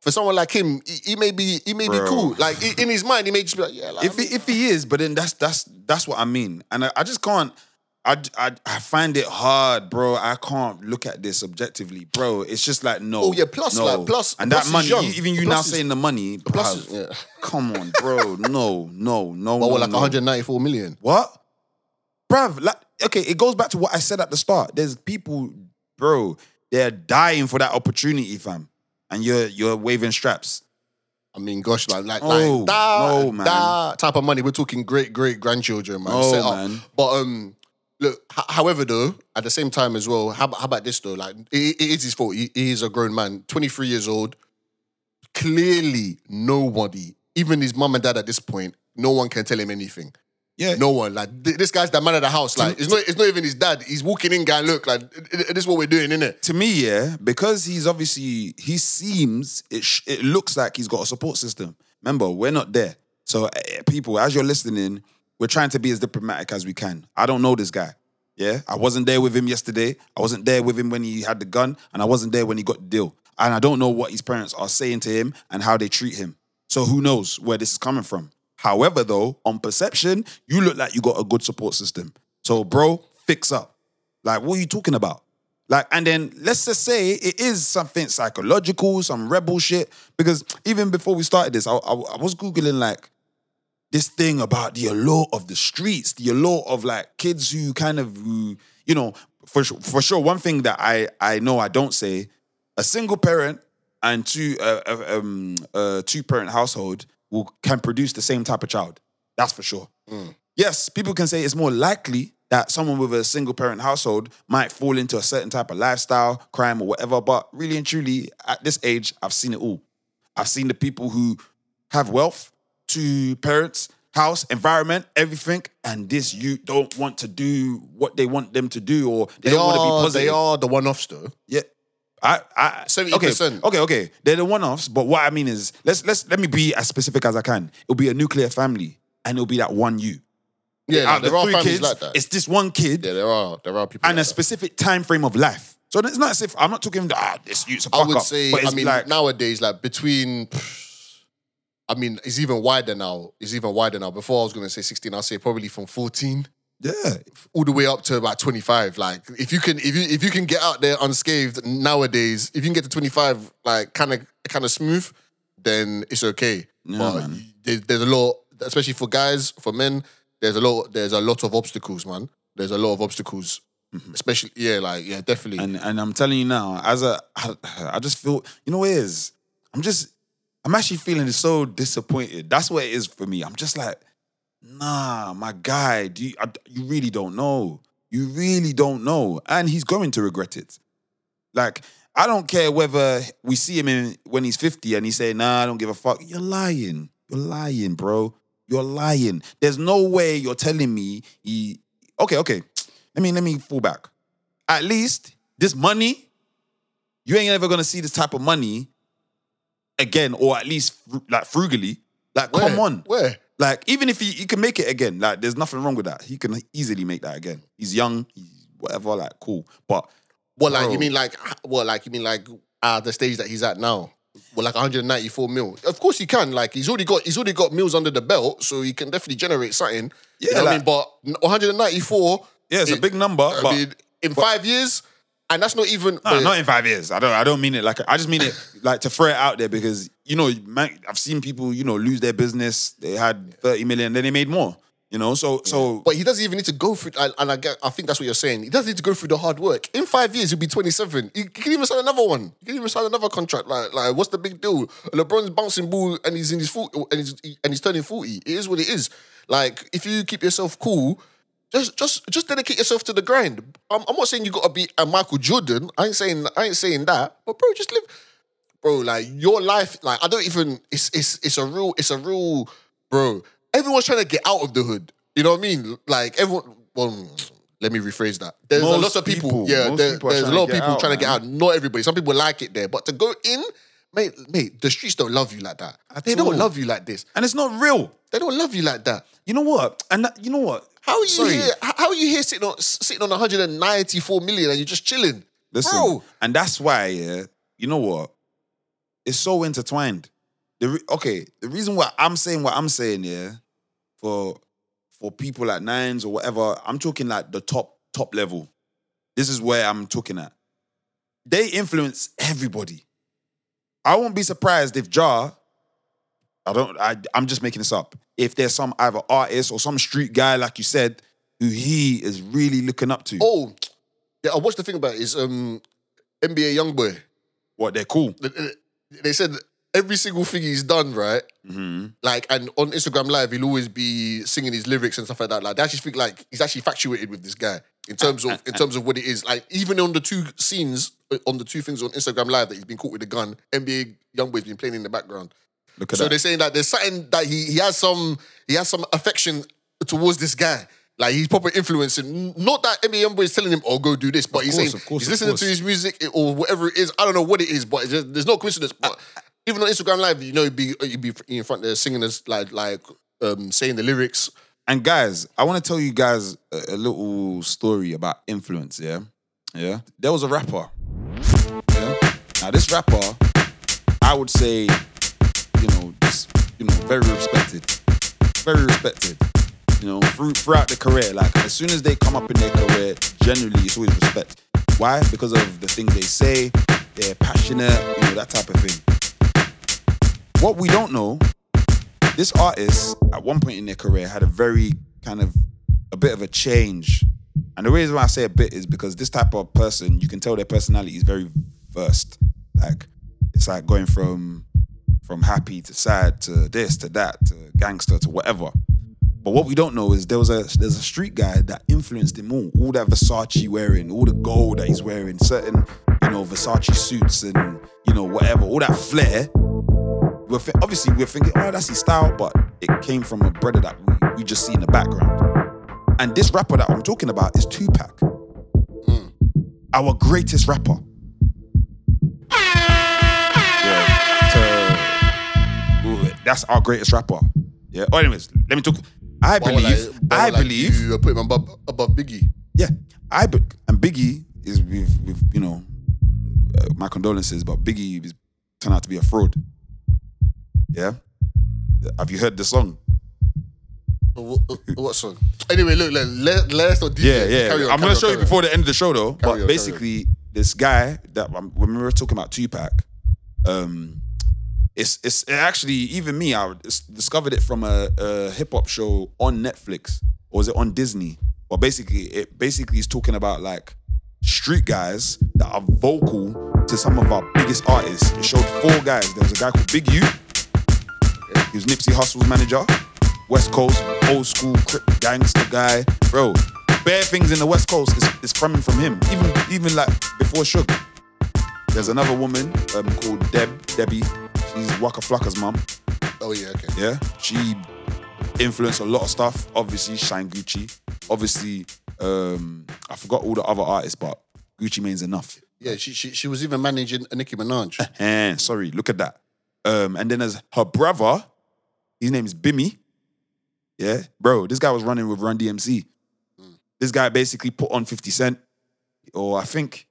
For someone like him, he, he may be he may Bro. be cool. Like in his mind, he may just be like, yeah. Like, if he, if he is, but then that's that's that's what I mean, and I, I just can't. I, I I find it hard, bro. I can't look at this objectively, bro. It's just like no. Oh, yeah, plus, no. like, plus- and plus that money. young. Even you The now is- saying the money, plus is- yeah. come on, bro. No, no, no, but no, what, like no. 194 million. What? Bruv, like, okay, it goes back to what I said at the start. There's people, bro, they're dying for that opportunity, fam. And you're you're waving straps. I mean, gosh, like like, No, like that, no, man. that type of money. We're talking great great grandchildren, man. Up. man. But um, look. H- however, though, at the same time as well, how, how about this though? Like, it, it is his fault. He, he is a grown man, 23 years old. Clearly, nobody, even his mum and dad at this point, no one can tell him anything. Yeah. No one. Like th- this guy's the man of the house. Like it's not. It's not even his dad. He's walking in, guy, look, like this is what we're doing, innit? to me, yeah, because he's obviously he seems it sh- it looks like he's got a support system. Remember, we're not there. So eh, people, as you're listening, we're trying to be as diplomatic as we can. I don't know this guy. Yeah, I wasn't there with him yesterday. I wasn't there with him when he had the gun, and I wasn't there when he got the deal. And I don't know what his parents are saying to him and how they treat him. So who knows where this is coming from? However, though, on perception, you look like you got a good support system. So, bro, fix up. Like, what are you talking about? Like, and then let's just say it is something psychological, some rebel shit. Because even before we started this, I, I, I was Googling like this thing about the allure of the streets, the allure of like kids who kind of, who, you know, for sure, for sure, one thing that I, I know I don't say, a single parent and two, uh, uh, um, uh, two parent household will can produce the same type of child. That's for sure. Yes, people can say it's more likely that someone with a single parent household might fall into a certain type of lifestyle, crime, or whatever. But really and truly, at this age, I've seen it all. I've seen the people who have wealth, two parents, house, environment, everything, and this you don't want to do what they want them to do, or they, They, don't want to be are. positive. They are the one-offs though. Yeah. I, I 70%. Okay, okay, okay. They're the one-offs, but what I mean is, let's let's let me be as specific as I can. It'll be a nuclear family, and it'll be that one you. Yeah, Out like, of the there are three families kids, like that. it's this one kid yeah, there are. There are people. and like a that. specific time frame of life. So it's not as if I'm not talking ah this youth's a I would up, say, I mean, like nowadays, like between, I mean, it's even wider now. It's even wider now. Before I was gonna say 16, I'll say probably from 14 yeah, all the way up to about 25. Like, if you can, if you if you can get out there unscathed nowadays, if you can get to 25, like kind of kind of smooth, then it's okay. Yeah, but man. there's, there's a lot, especially for guys, for men. There's a lot. There's a lot of obstacles, man. There's a lot of obstacles, especially yeah, like yeah, definitely. Mm-hmm. and and I'm telling you now, as a I, I just feel you know what it is. I'm just I'm actually feeling so disappointed. That's what it is for me. I'm just like, nah, my guy, you, I, you really don't know. You really don't know, and he's going to regret it. Like I don't care whether we see him in when he's 50 and he say, nah, I don't give a fuck. You're lying. You're lying, bro. You're lying. There's no way you're telling me he okay, okay. Let me let me fall back. At least this money, you ain't ever gonna see this type of money again, or at least like frugally. Like, Where? come on. Where? Like, even if he, he can make it again, like, there's nothing wrong with that. He can easily make that again. He's young, he's whatever, like, cool. But What like Bro. you mean like what like you mean like uh the stage that he's at now? Well, like 194 mil. Of course he can. Like he's already got he's already got mills under the belt, so he can definitely generate something. you Yeah, know what I mean? But 194. yeah, it's a big number. I but mean, in five years, and that's not even. No, not in five years. I don't. I don't mean it like. I just mean it like to throw it out there because you know, man, I've seen people you know lose their business. They had thirty million, then they made more. You know, so so But he doesn't even need to go through, and, and I, get, I think that's what you're saying. He doesn't need to go through the hard work. In five years, he'll be 27. He, he can even sign another one. He can even sign another contract. Like, like what's the big deal? LeBron's bouncing ball and he's in his 40, and he's, and he's turning 40. It is what it is. Like, if you keep yourself cool, just just just dedicate yourself to the grind. I'm, I'm not saying you got to be a Michael Jordan. I ain't saying I ain't saying that. But bro, just live, bro. Like your life, like I don't even. It's it's it's a real it's a real, bro. Everyone's trying to get out of the hood. You know what I mean? Like everyone. Well, let me rephrase that. There's a lot of people. people- yeah, there- people there's a lot of people out, trying to get out. Not everybody. Some people like it there, but to go in, mate, mate, the streets don't love you like that. At they don't love you like this. and it's not real. They don't love you like that. You know what? And that, you know what? How are you Sorry. here? How are you here sitting on sitting on 194 million and you're just chilling? Listen, Bro. and that's why, yeah, you know what? It's so intertwined. The re- okay, the reason why I'm saying what I'm saying, yeah, for for people like Nines or whatever, I'm talking like the top top level. This is where I'm talking at. They influence everybody. I won't be surprised if Ja, I don't, I, I'm just making this up. If there's some either artist or some street guy, like you said, who he is really looking up to. Oh, yeah. I watched the thing about it is um NBA YoungBoy. What they're cool. They- They said every single thing he's done, right? Mm-hmm. Like, and on Instagram Live, he'll always be singing his lyrics and stuff like that. Like, they actually think like he's actually infatuated with this guy in terms of in terms of what it is. Like, even on the two scenes, on the two things on Instagram Live that he's been caught with a gun, NBA YoungBoy's been playing in the background. Look at So that. they're saying that there's something that he he has some he has some affection towards this guy. Like he's proper influencing. Not that NBA Youngboy is telling him, "Oh, go do this," but Of he's course, saying course, he's listening to his music or whatever it is. I don't know what it is, but just, there's no coincidence. But even on Instagram Live, you know, you'd be you'd be in front there singing this like like um saying the lyrics. And guys, I want to tell you guys a, a little story about influence. Yeah, yeah. There was a rapper. Yeah. Now this rapper, I would say, you know, you know, very respected, very respected. You know, through, throughout the career, like as soon as they come up in their career, generally it's always respect. Why? Because of the things they say, they're passionate, you know, that type of thing. What we don't know this artist at one point in their career had a very kind of a bit of a change and the reason why i say a bit is because this type of person you can tell their personality is very versed like it's like going from from happy to sad to this to that to gangster to whatever but what we don't know is there was a there's a street guy that influenced him all all that versace wearing all the gold that he's wearing certain you know versace suits and you know whatever all that flair we're thi- obviously we're thinking, oh, that's his style, but it came from a brother that we, we just see in the background. And this rapper that I'm talking about is Tupac, hmm. our greatest rapper. That's our greatest rapper. Yeah. Oh, anyways, let me talk. I would believe. why I would believe. you put him above above Biggie. Yeah, I be- and Biggie is with with you know uh, my condolences, but Biggie is turned out to be a fraud. Yeah, have you heard the song? What, what song? Anyway, look, let, let, let's not. Yeah, yeah. Carry on, I'm carry gonna on, show you carry on. before the end of the show though. Carry but carry basically, this guy that um, when we were talking about Tupac, um, it's it's it actually even me. I discovered it from a, a hip hop show on Netflix, or was it on Disney? But basically, it basically is talking about like street guys that are vocal to some of our biggest artists. It showed four guys. There was a guy called Big U. He was Nipsey Hussle's manager. West Coast, old school gangster guy. Bro, bare things in the West Coast is, is coming from him. Even even like before Suge. There's another woman um, called Deb, Debbie. She's Waka Flocka's mum. Oh yeah, okay. Yeah. She influenced a lot of stuff. Obviously, Shine Gucci. Obviously, um, I forgot all the other artists, but Gucci Mane's enough. Yeah, she she, she was even managing Nicki Minaj. And sorry, look at that. Um, and then there's her brother. His name is Bimmy. Yeah, bro, this guy was running with Run DMC. This guy basically put on 50 Cent, or I think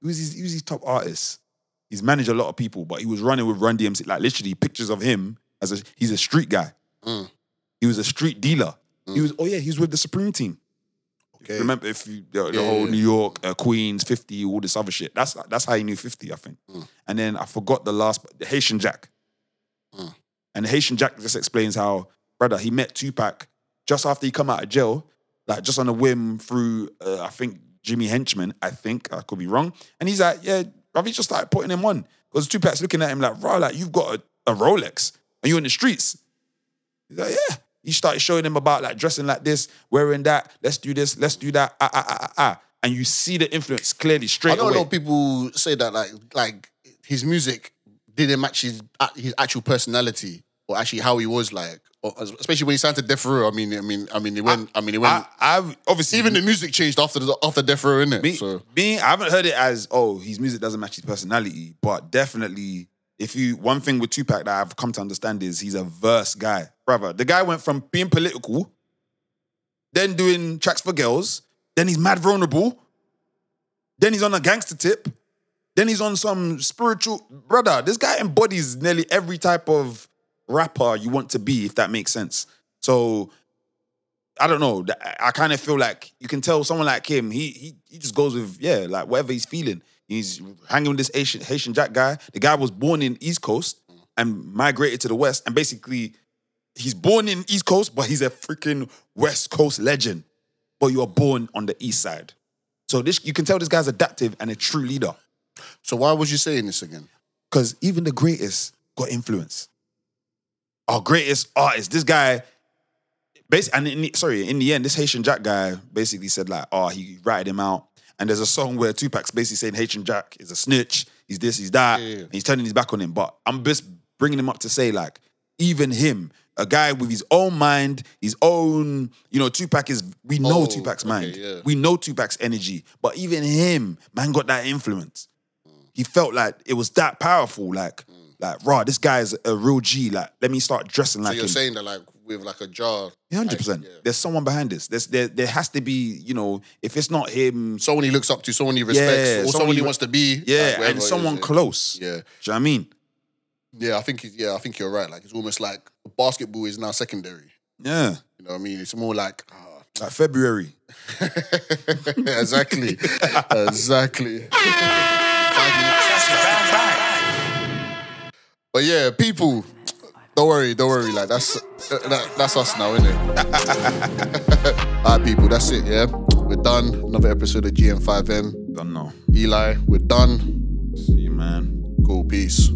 who's his, was his top artist. He's managed a lot of people, but he was running with Run DMC. Like literally pictures of him as a he's a street guy. Mm. He was a street dealer. He was oh yeah, he was with the Supreme team. Okay. Remember if you the, the Yeah, whole yeah. New York, uh, Queens, 50, all this other shit. That's that's how he knew 50, I think. Mm. And then I forgot the last the Haitian Jack. Mm. And the Haitian Jack just explains how, brother, he met Tupac just after he come out of jail, like just on a whim through, uh, I think Jimmy Henchman, I think I could be wrong, and he's like, yeah, he just started putting him on because Tupac's looking at him like, bro, like you've got a, a Rolex and you're in the streets. He's like, yeah. He started showing him about like dressing like this, wearing that. Let's do this. Let's do that. Ah ah ah ah. ah. And you see the influence clearly straight away. I know away. a lot of people say that like like his music didn't match his his actual personality or actually how he was like, especially when he signed to Death Row. I mean, I mean, I mean, it went. I, mean, it went. I, I obviously even the music changed after the after Death Row, innit? Me, so me, I haven't heard it as oh his music doesn't match his personality, but definitely if you one thing with Tupac that I've come to understand is he's a verse guy, brother. The guy went from being political, then doing tracks for girls, then he's mad vulnerable, then he's on a gangster tip, then he's on some spiritual brother. This guy embodies nearly every type of rapper you want to be, if that makes sense. So I don't know. I kind of feel like you can tell someone like him, he he he just goes with yeah, like whatever he's feeling. He's hanging with this Haitian, Haitian Jack guy. The guy was born in East Coast mm. and migrated to the West, and basically he's born in East Coast, but he's a freaking West Coast legend. But you are born on the East Side, so this you can tell this guy's adaptive and a true leader. so why was you saying this again? Because even the greatest got influence. Our greatest artist, this guy, basically, and in the, sorry, in the end, this Haitian Jack guy basically said like, oh, he ratted him out. And there's a song where Tupac's basically saying Haitian Jack is a snitch, he's this, he's that, Yeah, yeah. and he's turning his back on him. But I'm just bringing him up to say like, even him, a guy with his own mind, his own, you know, Tupac is, we know Oh, Tupac's okay, mind. yeah. We know Tupac's energy. But even him, man, got that influence mm. he felt like it was that powerful. Like, like, raw, this guy is a real G. Like, let me start dressing like So you're him. saying that like with like a Ja, Yeah, hundred percent. yeah. There's someone behind this. There's there there has to be, you know, if it's not him, someone he looks up to, someone he respects, Yeah, or someone someone he he- wants to be. yeah, it and is, someone yeah. close. Yeah, Do you know what I mean? yeah. I think he- yeah, I think you're right. Like it's almost like basketball is now secondary. Yeah. You know what I mean? It's more like. ah. Like February. exactly, exactly. But yeah, people, don't worry, don't worry. Like that's that, that's us now, isn't it? All right, people, that's it. Yeah, we're done. Another episode of GM5M. Done now. Eli, we're done. See you, man. Cool, peace.